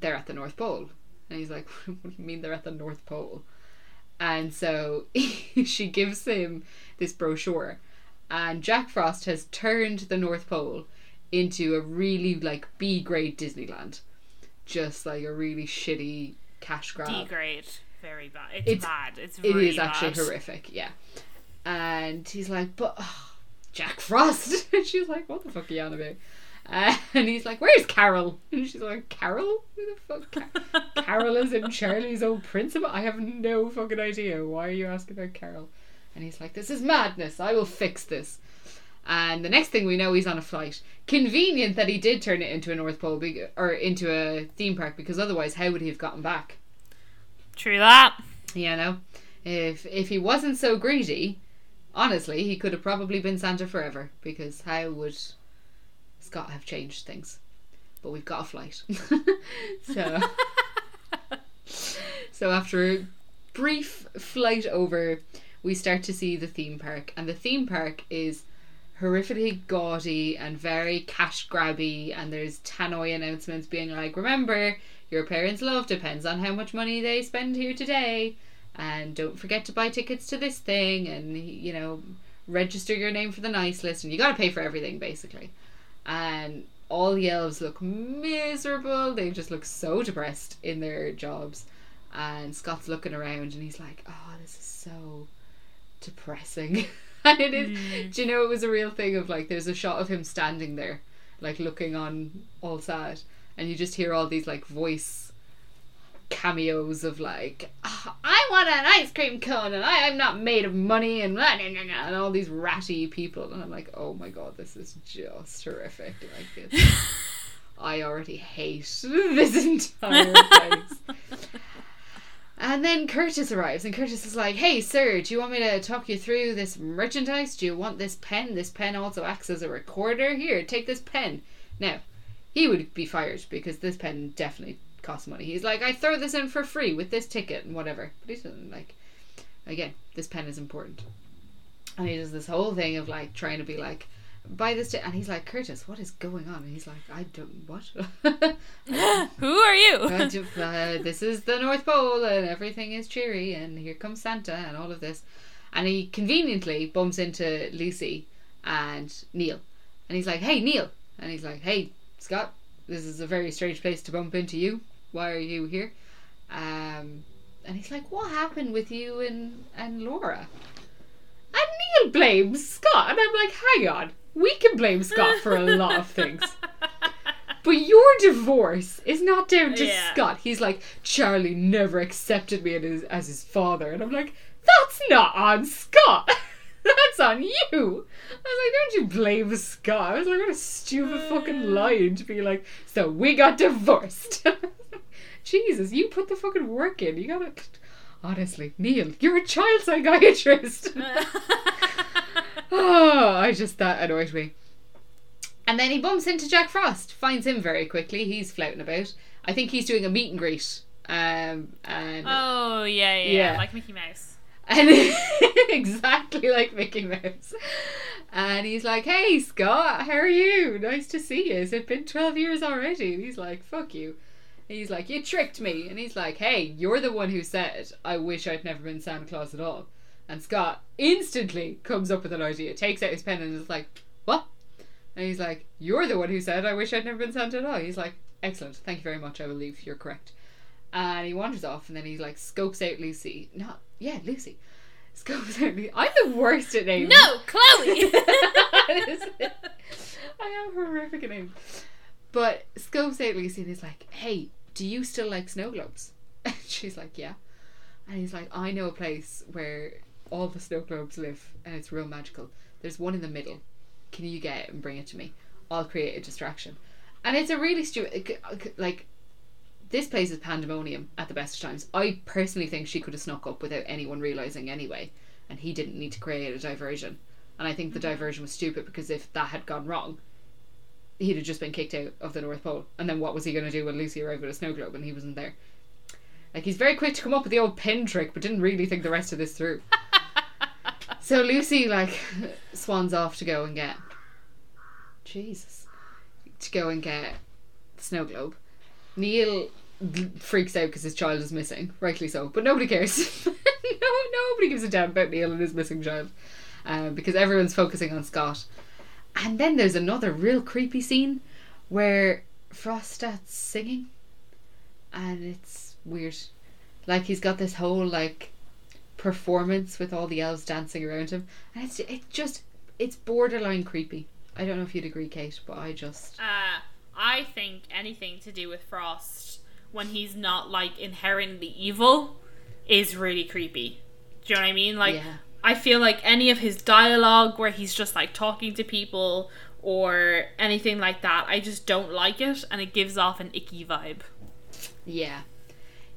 they're at the North Pole. And he's like, "What do you mean they're at the North Pole?" And so she gives him this brochure, and Jack Frost has turned the North Pole into a really like B grade Disneyland, just like a really shitty cash grab. D grade. Very bad. It's, It's- bad. It's It really is actually bad. horrific, yeah. And he's like, but oh, Jack Frost. and she's like, what the fuck are you on about? Uh, and he's like, where's Carol? And she's like, Carol? Who the fuck? Ca- Carol is in Charlie's old principal? I have no fucking idea. Why are you asking about Carol? And he's like, this is madness. I will fix this. And the next thing we know, he's on a flight. Convenient that he did turn it into a North Pole be- or into a theme park because otherwise, how would he have gotten back? True that. You know, if if he wasn't so greedy, honestly, he could have probably been Santa forever because how would Scott have changed things? But we've got a flight, so so after a brief flight over, we start to see the theme park, and the theme park is horrifically gaudy and very cash grabby, and there's tannoy announcements being like, "Remember, your parents' love depends on how much money they spend here today." And don't forget to buy tickets to this thing, and you know, register your name for the nice list, and you gotta pay for everything basically. And all the elves look miserable. They just look so depressed in their jobs. And Scott's looking around and he's like, Oh, this is so depressing. and it is do you know it was a real thing of like there's a shot of him standing there, like looking on all sad, and you just hear all these like voice cameos of like "Ah, I want an ice cream cone and I am not made of money and blah, blah, blah, blah," and all these ratty people and I'm like oh my god this is just horrific like it's I already hate this entire place and then Curtis arrives, and Curtis is like, Hey, sir, do you want me to talk you through this merchandise? Do you want this pen? This pen also acts as a recorder. Here, take this pen. Now, he would be fired because this pen definitely costs money. He's like, I throw this in for free with this ticket and whatever. But he doesn't like, again, this pen is important. And he does this whole thing of like trying to be like, buy this, ti-. and he's like, Curtis, what is going on? And he's like, I don't, what? Who are you? uh, this is the North Pole and everything is cheery and here comes Santa and all of this. And he conveniently bumps into Lucy and Neil. And he's like, hey, Neil. And he's like, hey, Scott, this is a very strange place to bump into you. Why are you here? Um, and he's like, what happened with you and, and Laura? And Neil blames Scott. And I'm like, hang on. We can blame Scott for a lot of things. But your divorce is not down to Yeah. Scott. He's like, Charlie never accepted me as his, as his father. And I'm like, that's not on Scott. that's on you. I was like, don't you blame Scott. I was like, what a stupid fucking mm. line to be like, so we got divorced. Jesus, you put the fucking work in. You gotta. Honestly, Neil, you're a child psychiatrist. oh, I just, that annoyed me. And then he bumps into Jack Frost, finds him very quickly. He's floating about. I think he's doing a meet and greet. Um, and oh yeah, yeah, Yeah. like Mickey Mouse. and exactly like Mickey Mouse. And he's like, "Hey Scott, how are you? Nice to see you. It's it been twelve years already?" And he's like, "Fuck you." And he's like, "You tricked me." And he's like, "Hey, you're the one who said I wish I'd never been Santa Claus at all." And Scott instantly comes up with an idea, takes out his pen, and is like, "What?" And he's like, "You're the one who said I wish I'd never been Santa at all." He's like, "Excellent, thank you very much. I will leave. You're correct." And he wanders off, and then he like scopes out Lucy. Not yeah, Lucy. Scopes out Lucy. I'm the worst at names. No, Chloe. I am horrific at names. But scopes out Lucy and is like, "Hey, do you still like snow globes?" And she's like, "Yeah." And he's like, "I know a place where all the snow globes live, and it's real magical. There's one in the middle. Can you get it and bring it to me? I'll create a distraction." And it's a really stupid, uh, uh, like, this place is pandemonium at the best of times. I personally think she could have snuck up without anyone realizing anyway, and he didn't need to create a diversion. And I think the mm-hmm. diversion was stupid because if that had gone wrong, he'd have just been kicked out of the North Pole. And then what was he going to do when Lucy arrived with a snow globe and he wasn't there? Like he's very quick to come up with the old pin trick, but didn't really think the rest of this through. so Lucy like swans off to go and get Jesus. To go and get the snow globe. Neil freaks out because his child is missing, rightly so, but nobody cares. no, nobody gives a damn about Neil and his missing child, um, because everyone's focusing on Scott. And then there's another real creepy scene where Frost starts singing, and it's weird. Like he's got this whole like performance with all the elves dancing around him, and it's it just it's borderline creepy. I don't know if you'd agree, Kate, but I just Uh, I think anything to do with Frost when he's not like inherently evil is really creepy. Do you know what I mean? Like, Yeah. I feel like any of his dialogue where he's just like talking to people or anything like that, I just don't like it, and it gives off an icky vibe. Yeah.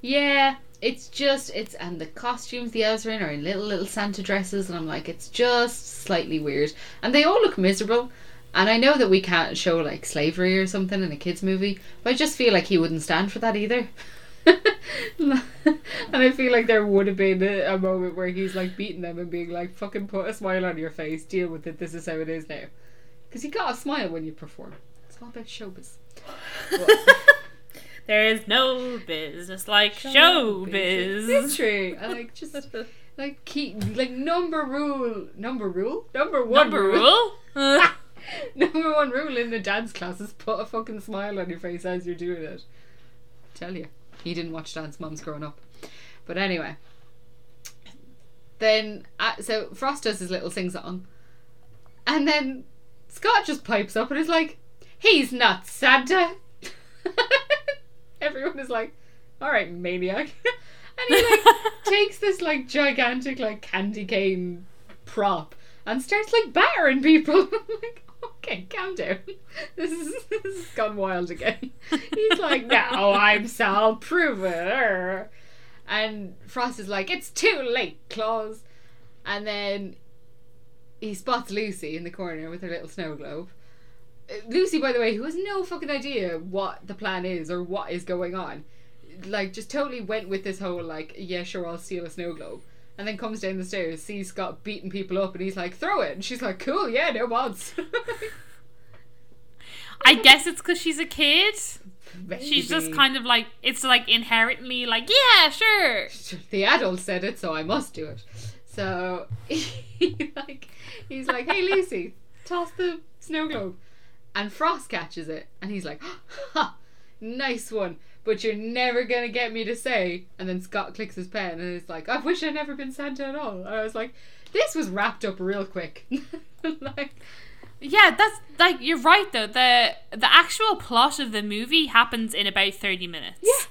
Yeah, it's just it's and the costumes the elves are in are in little little Santa dresses and I'm like it's just slightly weird. And they all look miserable. And I know that we can't show like slavery or something in a kids movie, but I just feel like he wouldn't stand for that either. and I feel like there would have been a, a moment where he's like beating them and being like, "Fucking put a smile on your face, deal with it. This is how it is now." Because you got to smile when you perform. It's all about showbiz. There is no business like It's showbiz. true. I like just like keep like number rule, number rule, number one Number rule? Uh, number one rule in the dance class is put a fucking smile on your face as you're doing it. Tell you, he didn't watch Dance Moms growing up, but anyway. Then uh, so Frost does his little sing song, and then Scott just pipes up and is like, "He's not Santa." Everyone is like, "All right, maniac," and he like takes this like gigantic like candy cane prop and starts like battering people. Like, okay, calm down. This is this has gone wild again. He's like, no, I'm Sal, Prover. er." And Frost is like, it's too late, Claus. And then he spots Lucy in the corner with her little snow globe. Lucy, by the way, who has no fucking idea what the plan is or what is going on, like just totally went with this whole like, yeah, sure, I'll steal a snow globe, and then comes down the stairs, sees Scott beating people up, and he's like, throw it, and she's like, cool, yeah, no mods. I guess it's because she's a kid. She's just kind of like, it's like inherently like, yeah, sure. the adult said it, so I must do it. So he like he's like, "Hey Lucy, toss the snow globe," and Frost catches it, and he's like, "Ha, nice one." But you're never gonna get me to say. And then Scott clicks his pen, and it's like, "I wish I'd never been Santa at all." And I was like, "This was wrapped up real quick." like, Yeah, that's like you're right though. The the actual plot of the movie happens in about 30 minutes. Yeah.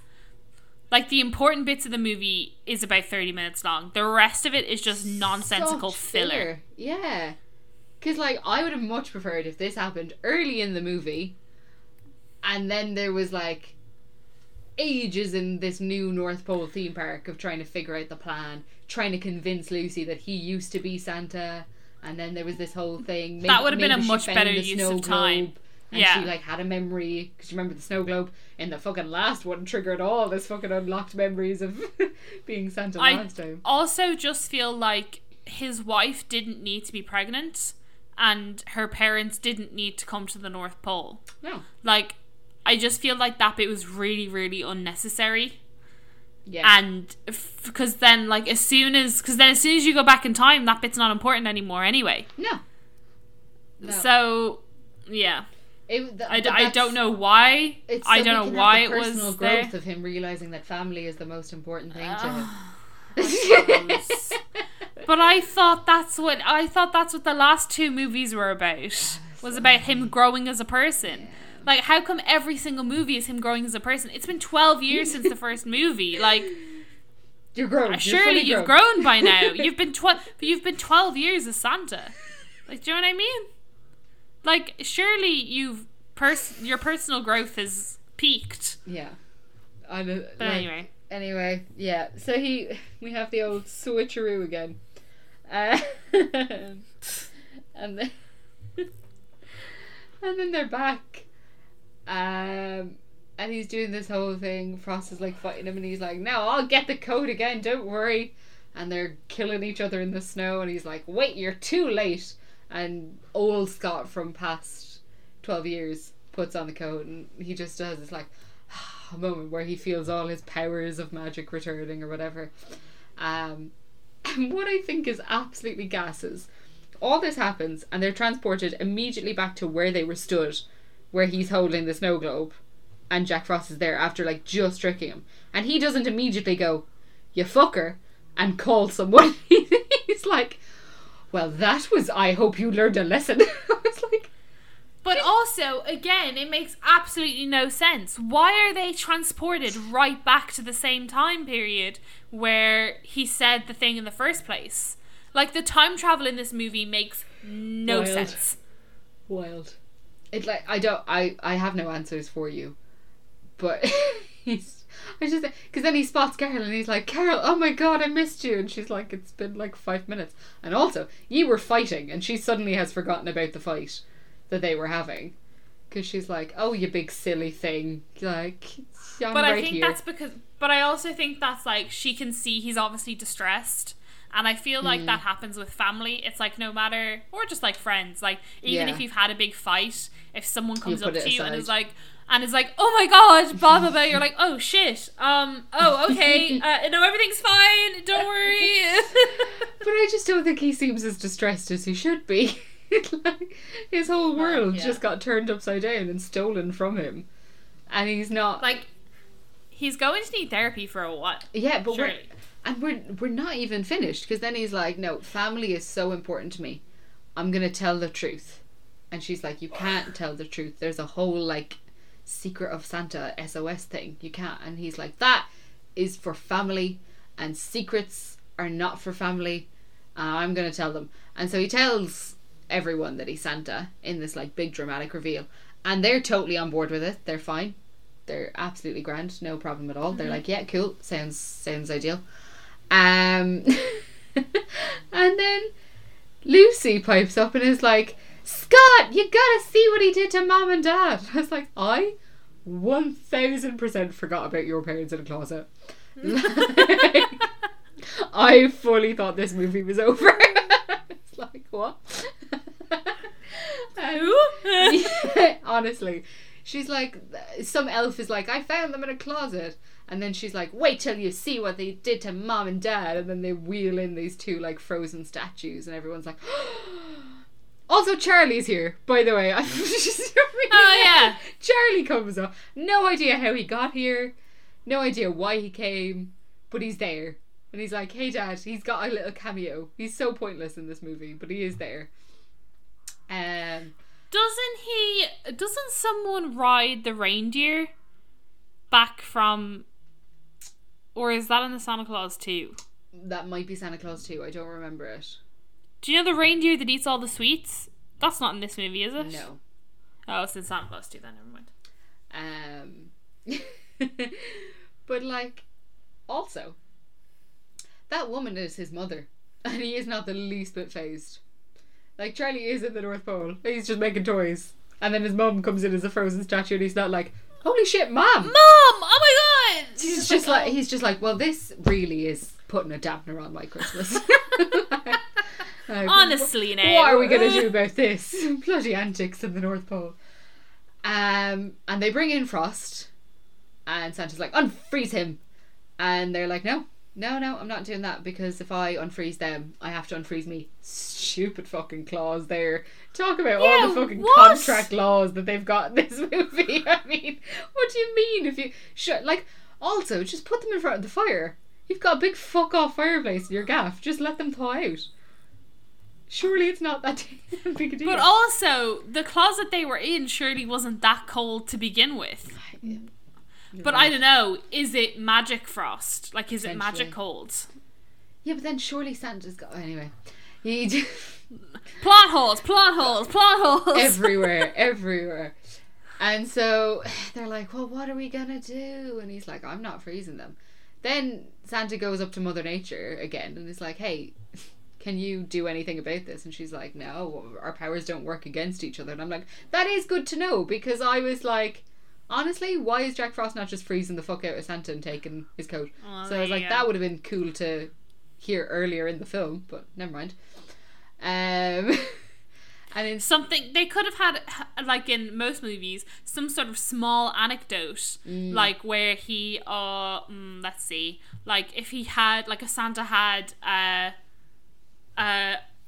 Like the important bits of the movie is about 30 minutes long. The rest of it is just nonsensical such filler. Yeah. Because, like, I would have much preferred if this happened early in the movie and then there was, like, ages in this new North Pole theme park of trying to figure out the plan, trying to convince Lucy that he used to be Santa. And then there was this whole thing. Maybe, That would have been a much better use snow of time. And Yeah. she like had a memory because you remember the snow globe in the fucking last one triggered all this fucking unlocked memories of being Santa I last time. also just feel like his wife didn't need to be pregnant and her parents didn't need to come to the North Pole. No, Like, I just feel like that bit was really, really unnecessary. yeah, And because then, like, as soon as, because then as soon as you go back in time, that bit's not important anymore anyway. no, no. So, yeah. It- th- I, d- I don't know why. It's I don't know why the it personal was growth there. of him realizing that family is the most important thing to him. But I thought that's what I thought that's what the last two movies were about. Was about him growing as a person. Like how come every single movie is him growing as a person? It's been 12 years since the first movie. Like You're grown. You're surely you've grown. grown by now. You've been 12 you've been 12 years as Santa. Like do you know what I mean? Like surely you've pers- your personal growth has peaked. Yeah. I know, But like, anyway, Anyway, yeah. So he, we have the old switcheroo again, uh, and then, and then they're back, um, and he's doing this whole thing. Frost is like fighting him, and he's like, "No, I'll get the coat again. Don't worry." And they're killing each other in the snow, and he's like, "Wait, you're too late." And old Scott from past twelve years puts on the coat, and he just does this like moment where he feels all his powers of magic returning or whatever. Um, and what I think is absolutely gases. All this happens, and they're transported immediately back to where they were stood, where he's holding the snow globe, and Jack Frost is there after like just tricking him, and he doesn't immediately go, "You fucker," and call someone. he's like, "Well, that was. I hope you learned a lesson." I was like, But also, again, it makes absolutely no sense. Why are they transported right back to the same time period where he said the thing in the first place? Like the time travel in this movie makes no Wild. sense. wild. It like I don't. I I have no answers for you, but he's. I just because then he spots Carol and he's like, Carol, oh my god, I missed you, and she's like, it's been like five minutes, and also you were fighting, and she suddenly has forgotten about the fight that they were having, because she's like, oh you big silly thing, like I'm But right I think here. that's because. But I also think that's like she can see he's obviously distressed. And I feel like Mm. that happens with family. It's like no matter, or just like friends. Like even Yeah. if you've had a big fight, if someone comes up to you and is like, and is like, oh my god, blah blah blah, you're like, oh shit, um, oh okay, uh, no everything's fine, don't worry. But I just don't think he seems as distressed as he should be. like, his whole world yeah. just got turned upside down and stolen from him, and he's not. like, he's going to need therapy for a while. yeah, but we're and we're we're not even finished because then he's like, "No, family is so important to me. I'm gonna tell the truth," and she's like, "You can't tell the truth. There's a whole like secret of Santa SOS thing. You can't." And he's like, "That is for family, and secrets are not for family. I'm gonna tell them." And so he tells everyone that he's Santa in this like big dramatic reveal, and they're totally on board with it. They're fine. They're absolutely grand, no problem at all. They're like, yeah, cool, sounds sounds ideal. Um, and then Lucy pipes up and is like, Scott, you gotta see what he did to mom and dad. I was like, I 1000% forgot about your parents in a closet. Like, I fully thought this movie was over. it's like, what? Um, yeah, honestly. She's like, some elf is like, I found them in a closet. And then she's like, wait till you see what they did to mom and dad. And then they wheel in these two like frozen statues, and everyone's like, also Charlie's here, by the way. Oh, yeah. Charlie comes up. No idea how he got here. No idea why he came, but he's there. And he's like, hey dad, he's got a little cameo. He's so pointless in this movie, but he is there. Um, Doesn't he? Doesn't someone ride the reindeer back from? Or is that in the Santa Clause too? that might be Santa Clause too. I don't remember it. Do you know the reindeer that eats all the sweets? That's not in this movie, is it? No. Oh, it's in Santa Clause too. Then never mind. Um, but like, also, that woman is his mother, and he is not the least bit phased. Like Charlie is in the North Pole. He's just making toys, and then his mum comes in as a frozen statue, and he's not like, "Holy shit, mom!" Mom! Oh my god! He's just like he's just like, well, this really is putting a dampener on my Christmas. Like, Honestly, now. what are we gonna do about this? Bloody antics in the North Pole. Um, and they bring in Frost, and Santa's like, unfreeze him, and they're like, no, no, no, I'm not doing that because if I unfreeze them, I have to unfreeze me. Stupid fucking clause there. Talk about all the fucking what? contract laws that they've got in this movie. I mean, what do you mean if you sure like also just put them in front of the fire. You've got a big fuck off fireplace in your gaff. Just let them thaw out. Surely it's not that big a deal. But also, the closet they were in surely wasn't that cold to begin with. Yeah. But I don't know. Is it magic frost? Like, is it magic cold? Yeah, but then surely Santa's got anyway. He j- Plot holes, plot holes, plot holes. everywhere, everywhere. And so they're like, "Well, what are we gonna do?" And he's like, "I'm not freezing them." Then Santa goes up to Mother Nature again and is like, "Hey, can you do anything about this?" And she's like, "No, our powers don't work against each other." And I'm like, "That is good to know because I was like, honestly, why is Jack Frost not just freezing the fuck out of Santa and taking his coat? Well, so I was like, that would have been cool to hear earlier in the film, but never mind. Um, and in something they could have had like in most movies some sort of small anecdote Mm. like where he uh mm, let's see like if he had like a santa had uh,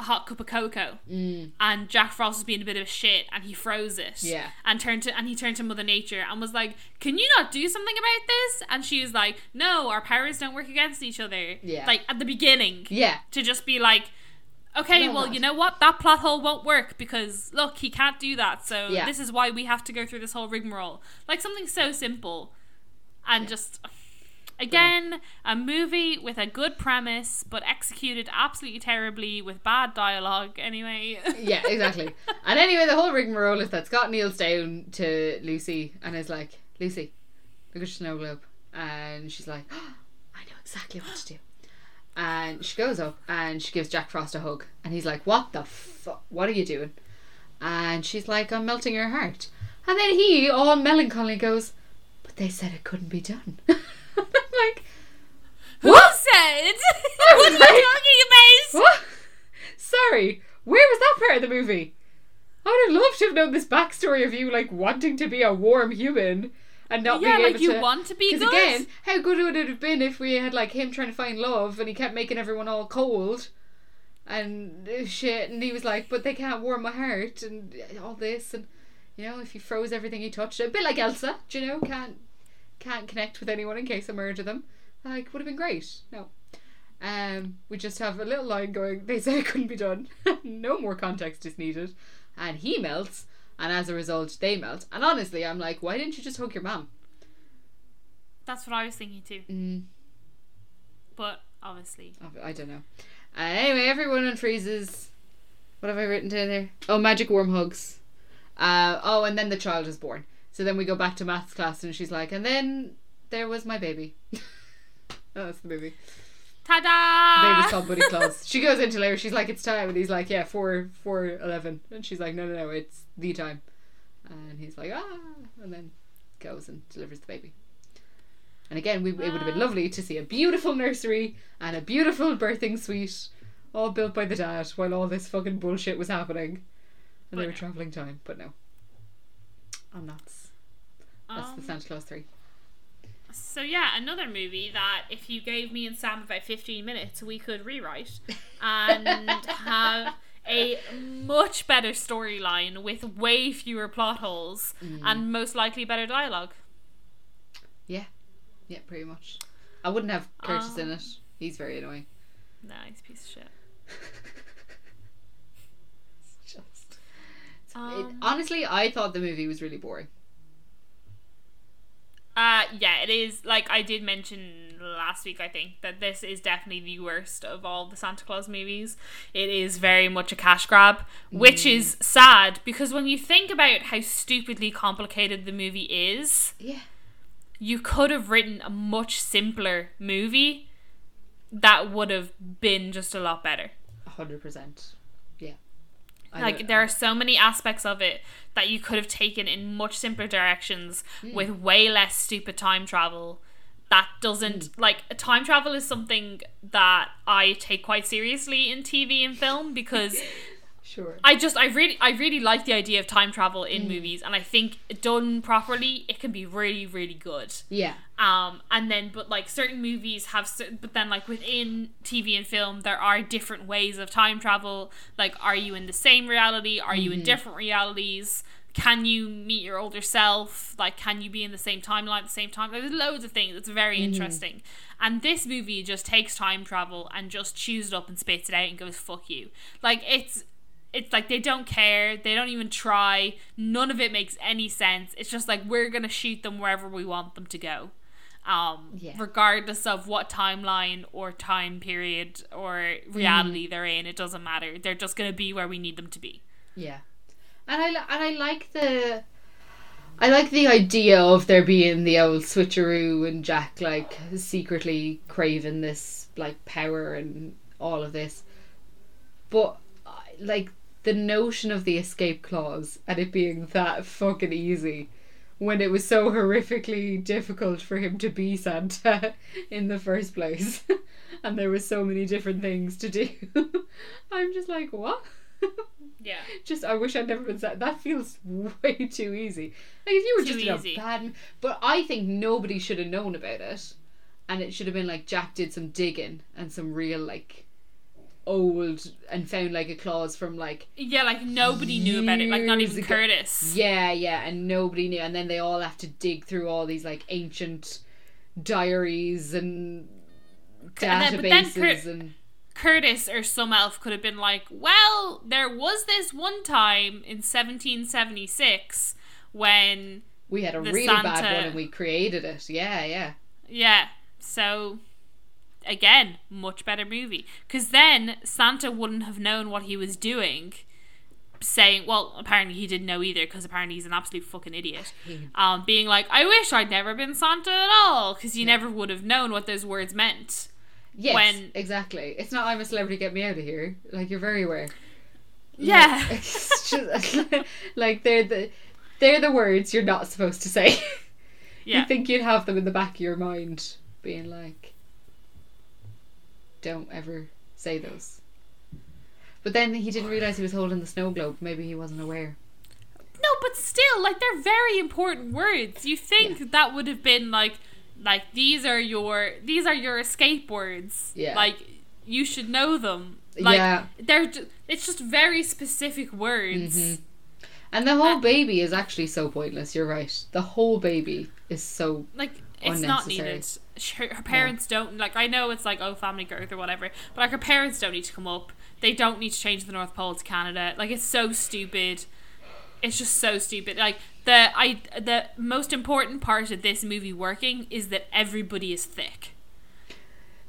a hot cup of cocoa mm. and jack frost was being a bit of a shit and he froze it Yeah. and turned to and he turned to mother nature and was like can you not do something about this and she was like no our powers don't work against each other Yeah. like at the beginning yeah, to just be like, okay, No, well, not. you know what? That plot hole won't work because look, he can't do that. So Yeah. this is why we have to go through this whole rigmarole. Like something so simple, and just again a movie with a good premise but executed absolutely terribly with bad dialogue. Anyway, yeah, exactly. and anyway, the whole rigmarole is that Scott kneels down to Lucy and is like, Lucy, look at your snow globe. And she's like, oh, I know exactly what to do. And she goes up and she gives Jack Frost a hug. And he's like, What the fuck? What are you doing? And she's like, I'm melting your heart. And then he, all melancholy, goes, But they said it couldn't be done. I'm like, who said? what are you like- talking about? What? Sorry, where was that part of the movie? I would have loved to have known this backstory of you, like wanting to be a warm human and not Yeah, being like able you to. want to be Because good. again, how good would it have been if we had like him trying to find love and he kept making everyone all cold and uh, shit, and he was like, "But they can't warm my heart," and all this, and you know, if he froze everything he touched, a bit like Elsa, do you know, can't can't connect with anyone in case I murder them. Like, would have been great. No. Um, we just have a little line going, they said it couldn't be done. no more context is needed. And he melts, and as a result, they melt. And honestly, I'm like, why didn't you just hug your mom? That's what I was thinking too. Mm, But obviously, I- I don't know. Uh, anyway, everyone unfreezes. What have I written down there? Oh, magic worm hugs. Uh, oh, and then the child is born. So then we go back to maths class, and she's like, and then there was my baby. oh, that's the movie. ta-da! Baby's called Buddy Claus. She goes into labour. She's like, "It's time," and he's like, "Yeah, four, four, eleven. And she's like, "No, no, no, it's the time." And he's like, "Ah," and then goes and delivers the baby. And again, we, it would have been lovely to see a beautiful nursery and a beautiful birthing suite, all built by the dad, while all this fucking bullshit was happening, and they were traveling time. But no, I'm nuts. That's the Um, Santa Clause three. So yeah, another movie that if you gave me and Sam about fifteen minutes, we could rewrite and have a much better storyline with way fewer plot holes Mm. and most likely better dialogue. Yeah, yeah, pretty much. I wouldn't have Curtis in Um, it. He's very annoying. Nice piece of shit. It's just. it's- it- Um, honestly, I thought the movie was really boring. Uh yeah, it is like I did mention last week I think that this is definitely the worst of all the Santa Clause movies. It is very much a cash grab, which is sad because when you think about how stupidly complicated the movie is, Yeah. you could have written a much simpler movie that would have been just a lot better. hundred percent. Like there are so many aspects of it that you could have taken in much simpler directions with way less stupid time travel. That doesn't like time travel is something that I take quite seriously in TV and film because Sure. I just I really I really like the idea of time travel in mm. movies and I think done properly it can be really really good. Yeah. um and then but like certain movies have certain but then like within tv and film there are different ways of time travel. Like are you in the same reality? Are you in mm-hmm. different realities? Can you meet your older self? Like can you be in the same timeline at the same time? There's loads of things. It's very mm-hmm. interesting. And this movie just takes time travel and just chews it up and spits it out and goes fuck you. Like it's it's like they don't care they don't even try none of it makes any sense it's just like we're gonna shoot them wherever we want them to go um Yeah. regardless of what timeline or time period or reality they're in it doesn't matter they're just gonna be where we need them to be Yeah. And I and I like the. I like the idea of there being the old switcheroo and Jack like secretly craving this like power and all of this, but like the notion of the escape clause and it being that fucking easy when it was so horrifically difficult for him to be Santa in the first place. and there were so many different things to do. I'm just like, what? Yeah. just I wish I'd never been Santa. That feels way too easy. Like if you were Too just easy. in a bad but I think nobody should have known about it. And it should have been like Jack did some digging and some real like old and found like a clause from like Yeah, like nobody knew about it. Like not even ago. Curtis. yeah, yeah, and nobody knew, and then they all have to dig through all these like ancient diaries and And then- databases Cur- and Curtis or some elf could have been like, well, there was this one time in 1776 when, we had a really bad one and we created it. Yeah, yeah. yeah, so again, much better movie. Because then Santa wouldn't have known what he was doing. Saying, well, apparently he didn't know either because apparently he's an absolute fucking idiot. Um, being like, I wish I'd never been Santa at all because you never would have known what those words meant. Yes, When- exactly. It's not I'm a celebrity, get me out of here. Like you're very aware. Yeah. It's just like they're the they're the words you're not supposed to say. Yeah. You think you'd have them in the back of your mind, being like, "Don't ever say those." But then he didn't realize he was holding the snow globe. Maybe he wasn't aware. No, but still, like they're very important words. You think that would have been like, like these are your these are your escape words. Yeah. Like you should know them. Like Yeah. they're ju- it's just very specific words. Mhm. And the whole Uh, baby is actually so pointless. You're right. The whole baby is so Like it's not needed. Her, her parents don't like. I know it's like oh family growth or whatever, but like her parents don't need to come up. They don't need to change the North Pole to Canada. Like it's so stupid. It's just so stupid. Like the I the most important part of this movie working is that everybody is thick.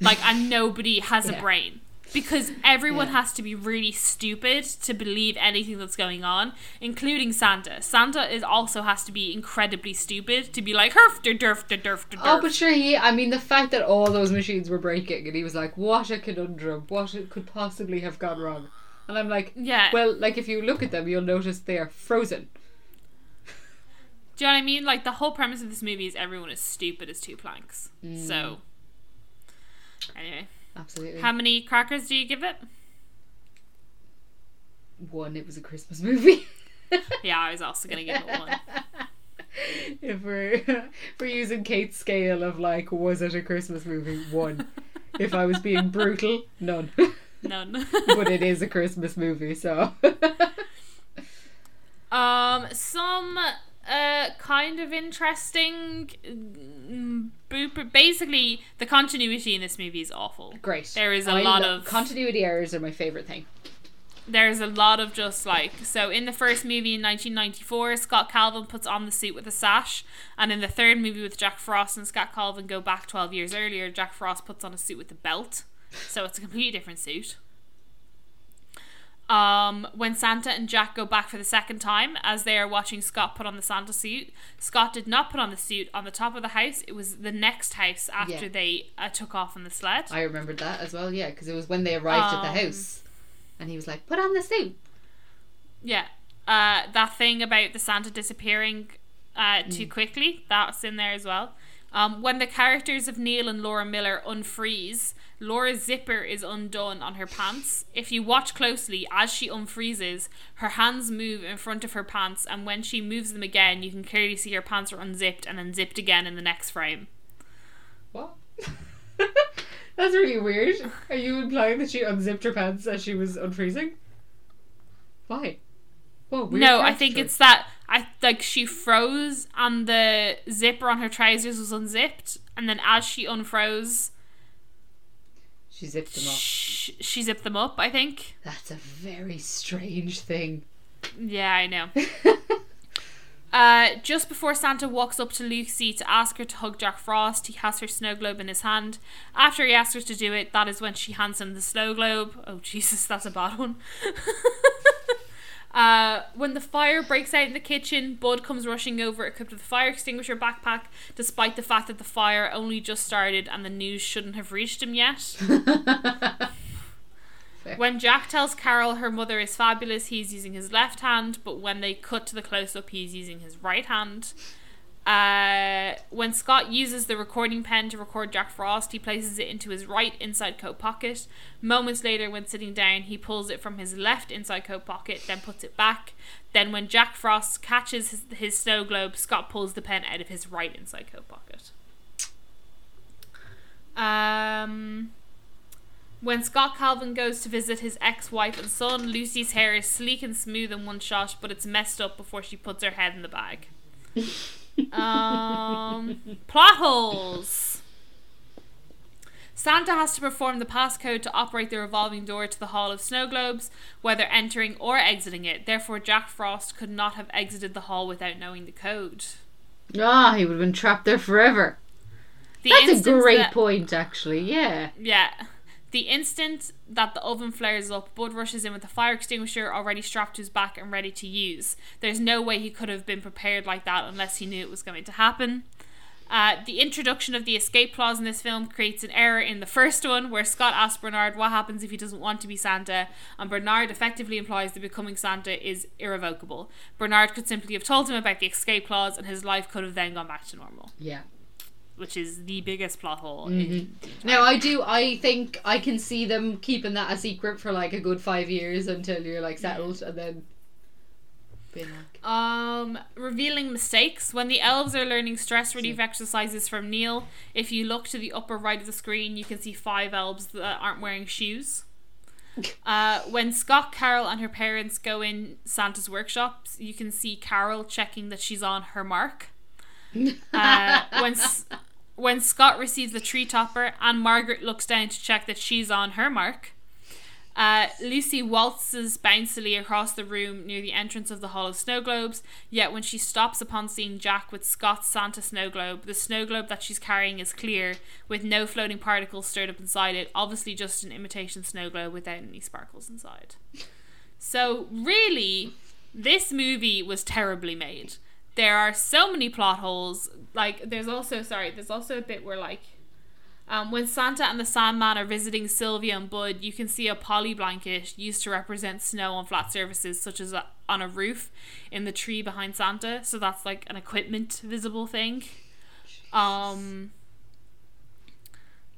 Like and nobody has a brain. Because everyone Yeah. has to be really stupid to believe anything that's going on, including Santa. Santa is also has to be incredibly stupid to be like herf der derf der derf der Oh, but sure, he. I mean, the fact that all those machines were breaking, and he was like, "What a conundrum! What it could possibly have gone wrong?" And I'm like, Yeah. "Well, like if you look at them, you'll notice they are frozen." Do you know what I mean? Like the whole premise of this movie is everyone is stupid as two planks. Mm. So anyway, Absolutely. how many crackers do you give it? One, it was a Christmas movie. Yeah, I was also gonna give it one. if we're if we're using Kate's scale of like, was it a Christmas movie? One. if I was being brutal, none. None. but it is a Christmas movie, so. um, some uh kind of interesting. Basically, the continuity in this movie is awful. Great. There is a I lot lo- of- continuity errors are my favorite thing. there's a lot of just like so in the first movie in 1994 scott calvin puts on the suit with a sash and in the third movie with jack frost and scott calvin go back 12 years earlier jack frost puts on a suit with a belt so it's a completely different suit um, when Santa and Jack go back for the second time, as they are watching Scott put on the Santa suit, Scott did not put on the suit on the top of the house. It was the next house after Yeah. they uh, took off on the sled. I remembered that as well, yeah, because it was when they arrived at Um, the house. And he was like, put on the suit. Yeah. Uh, that thing about the Santa disappearing uh, Mm. too quickly, that's in there as well. Um, when the characters of Neil and Laura Miller unfreeze, Laura's zipper is undone on her pants. If you watch closely, as she unfreezes, her hands move in front of her pants, and when she moves them again, you can clearly see her pants are unzipped and then zipped again in the next frame. What? That's really weird. Are you implying that she unzipped her pants as she was unfreezing? Why? Whoa, weird no, I think it's that I like she froze and the zipper on her trousers was unzipped, and then as she unfroze, She zipped them off. sh- she zipped them up. I think. That's a very strange thing. Yeah, I know. Uh, just before Santa walks up to Lucy to ask her to hug Jack Frost, he has her snow globe in his hand. After he asks her to do it, that is when she hands him the snow globe. Oh, Jesus, that's a bad one. uh, when the fire breaks out in the kitchen, Bud comes rushing over equipped with a fire extinguisher backpack, despite the fact that the fire only just started and the news shouldn't have reached him yet. When Jack tells Carol her mother is fabulous, he's using his left hand, but when they cut to the close up, he's using his right hand. Uh, when Scott uses the recording pen to record Jack Frost, he places it into his right inside coat pocket. Moments later, when sitting down, he pulls it from his left inside coat pocket, then puts it back. Then, when Jack Frost catches his, his snow globe, Scott pulls the pen out of his right inside coat pocket. Um, when Scott Calvin goes to visit his ex wife and son, Lucy's hair is sleek and smooth in one shot, but it's messed up before she puts her head in the bag. um, plot holes. Santa has to perform the passcode to operate the revolving door to the Hall of Snow Globes, whether entering or exiting it. Therefore, Jack Frost could not have exited the hall without knowing the code. Ah, he would have been trapped there forever. The That's a great that- point, actually. Yeah. Yeah. The instant that the oven flares up, Bud rushes in with a fire extinguisher already strapped to his back and ready to use. There's no way he could have been prepared like that unless he knew it was going to happen. Uh, the introduction of the escape clause in this film creates an error in the first one, where Scott asks Bernard what happens if he doesn't want to be Santa, and Bernard effectively implies that becoming Santa is irrevocable. Bernard could simply have told him about the escape clause, and his life could have then gone back to normal, Yeah. Which is the biggest plot hole. Mm-hmm. Now, I do. I think I can see them keeping that a secret for like a good five years until you're like settled, and then being like, Um, revealing mistakes. When the elves are learning stress relief exercises from Neil, if you look to the upper right of the screen, you can see five elves that aren't wearing shoes. Uh, when Scott, Carol, and her parents go in Santa's workshops, you can see Carol checking that she's on her mark. Uh, when when Scott receives the tree topper, and Margaret looks down to check that she's on her mark. Uh, Lucy waltzes bouncily across the room near the entrance of the Hall of Snow Globes, yet when she stops upon seeing Jack with Scott's Santa snow globe, the snow globe that she's carrying is clear, with no floating particles stirred up inside it, obviously just an imitation snow globe without any sparkles inside. So, really, this movie was terribly made. There are so many plot holes. Like, there's also, sorry, there's also a bit where, like, um, when Santa and the Sandman are visiting Sylvia and Bud, you can see a poly blanket used to represent snow on flat surfaces, such as a, on a roof in the tree behind Santa. So that's like an equipment visible thing. Um,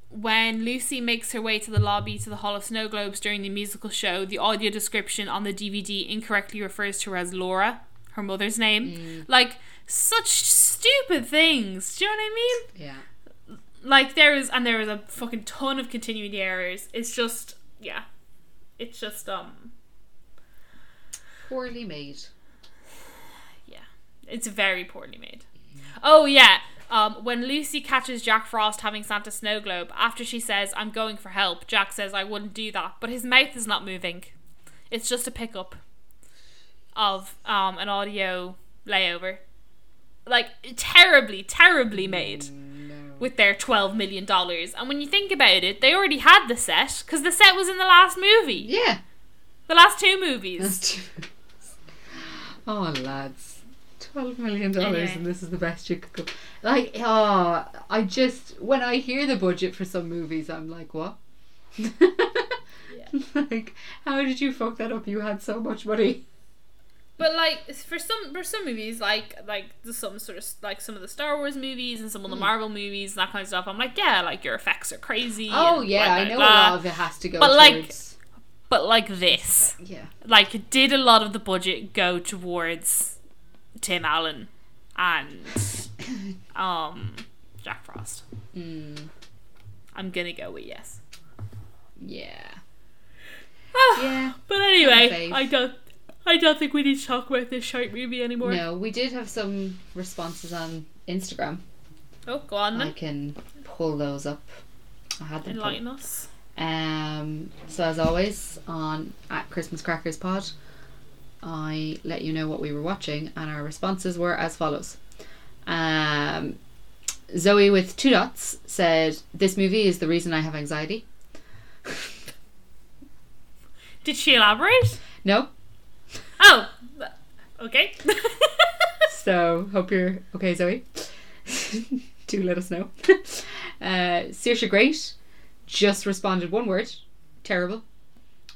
when Lucy makes her way to the lobby to the Hall of Snow Globes during the musical show, the audio description on the DVD incorrectly refers to her as Laura, her mother's name. Like, such stupid things. Do you know what I mean? yeah. like there is and there is a fucking ton of continuity errors it's just yeah it's just um Poorly made. yeah it's very poorly made oh yeah um when lucy catches jack frost having santa snow globe after she says i'm going for help jack says i wouldn't do that but his mouth is not moving it's just a pickup of um an audio layover like terribly terribly made with their $12 million. And when you think about it, they already had the set because the set was in the last movie. Yeah. The last two movies. Oh, lads. $12 million Anyway. and this is the best you could go. Like, oh, I just, when I hear the budget for some movies, I'm like, what? like, how did you fuck that up? You had so much money. But like for some for some movies, like like the, some sort of like some of the Star Wars movies and some of the Marvel movies and that kind of stuff, I'm like, yeah, like your effects are crazy. Oh, yeah, I know blah. a lot of it has to go But, like. But like this, yeah. like did a lot of the budget go towards Tim Allen and um Jack Frost? Mm, I'm gonna go with yes. yeah. Ah, Yeah. But anyway, I don't. I don't think we need to talk about this short movie anymore. No, we did have some responses on Instagram. Oh, go on I can pull those up. I had them. pulled. Enlighten us. Um, so as always on at Christmas Crackers Pod, I let you know what we were watching, and our responses were as follows. Um, Zoe with two dots said, "This movie is the reason I have anxiety." Did she elaborate? No, Oh, okay. so hope you're okay, Zoe. Do let us know. uh, Saoirse Great just responded one word: terrible.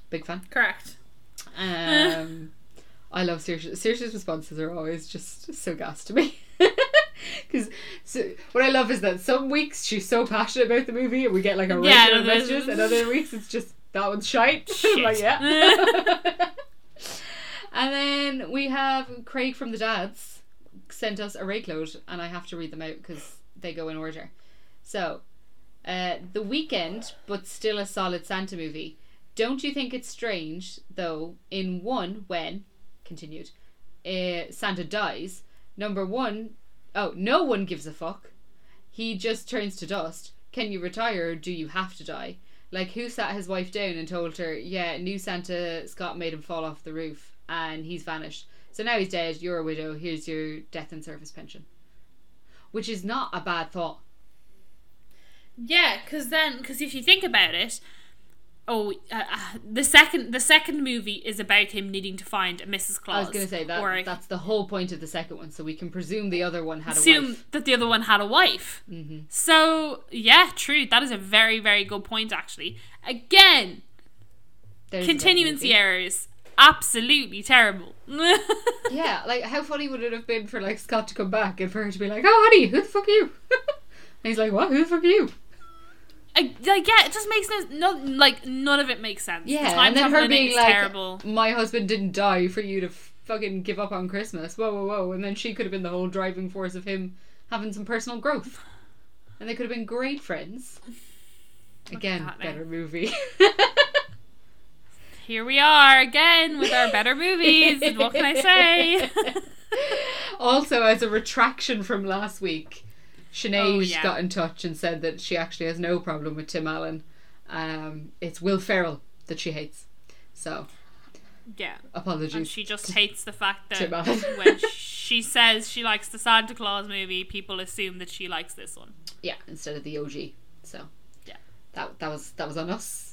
Big fan. Correct. Um, I love Saoirse. Saoirse's responses are always just so gas to me. Because so, what I love is that some weeks she's so passionate about the movie and we get like a Yeah, regular messages, and other weeks it's just that one's shite. Shit. like yeah. And then we have Craig from the Dads sent us a rake load, and I have to read them out because they go in order. So, uh, the weekend, but still a solid Santa movie. Don't you think it's strange, though, in one, when, continued, uh, Santa dies, number one, oh, no one gives a fuck. He just turns to dust. Can you retire or do you have to die? Like, who sat his wife down and told her, yeah, new Santa Scott made him fall off the roof and he's vanished. So now he's dead, you're a widow, here's your death and service pension. Which is not a bad thought. Yeah, because then, because if you think about it, oh, uh, uh, the second the second movie is about him needing to find a Mrs. Claus. I was going to say that that's the whole point of the second one, so we can presume the other one had a assume wife. that the other one had a wife. Mm-hmm. So yeah, true. That is a very very good point. Actually, again, There's continuance errors, absolutely terrible. Yeah, like how funny would it have been for like Scott to come back and for her to be like, "Oh, honey, who the fuck are you?" and he's like, "What? Who the fuck are you?" I, like yeah, it just makes no, no like none of it makes sense. The Yeah, time and then her travel in it being like, terrible. "My husband didn't die for you to fucking give up on Christmas." Whoa, whoa, whoa! And then she could have been the whole driving force of him having some personal growth, and they could have been great friends. Again, better eh? movie. Here we are again with our better movies. what can I say? also, as a retraction from last week, Sinead Oh, yeah. got in touch and said that she actually has no problem with Tim Allen. Um, it's Will Ferrell that she hates. So, yeah. apologies. And she just hates the fact that when she says she likes the Santa Clause movie, people assume that she likes this one. yeah, instead of the OG. So, Yeah. that that was that was on us.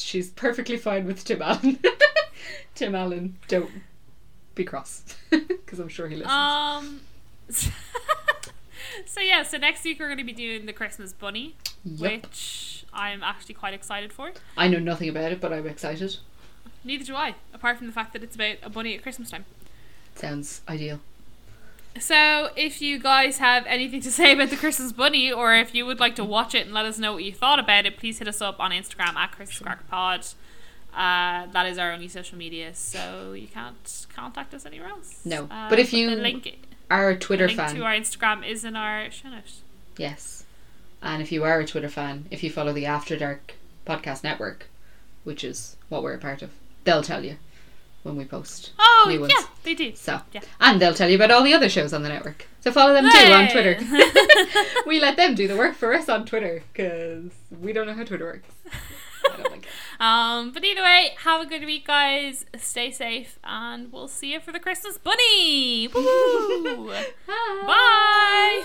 She's perfectly fine with Tim Allen. Tim Allen, don't be cross because I'm sure he listens. Um. so yeah, so next week we're going to be doing the Christmas Bunny, Yup. which I'm actually quite excited for. I know nothing about it, but I'm excited. Neither do I, apart from the fact that it's about a bunny at Christmas time. Sounds ideal. So, if you guys have anything to say about the Christmas Bunny, or if you would like to watch it and let us know what you thought about it, please hit us up on Instagram at Christmas Crack Pod. Uh, that is our only social media, so you can't contact us anywhere else. No. Uh, But if you- link, Our the Twitter link fan. to our Instagram is in our show notes. Yes. And if you are a Twitter fan, if you follow the After Dark podcast network, which is what we're a part of, they'll tell you when we post Oh, new ones. yeah, they do. So, Yeah. and they'll tell you about all the other shows on the network. So follow them too on Twitter. we let them do the work for us on Twitter because we don't know how Twitter works. I don't like it. Um, but either way, have a good week, guys. Stay safe, and we'll see you for the Christmas Bunny. Woo! Bye.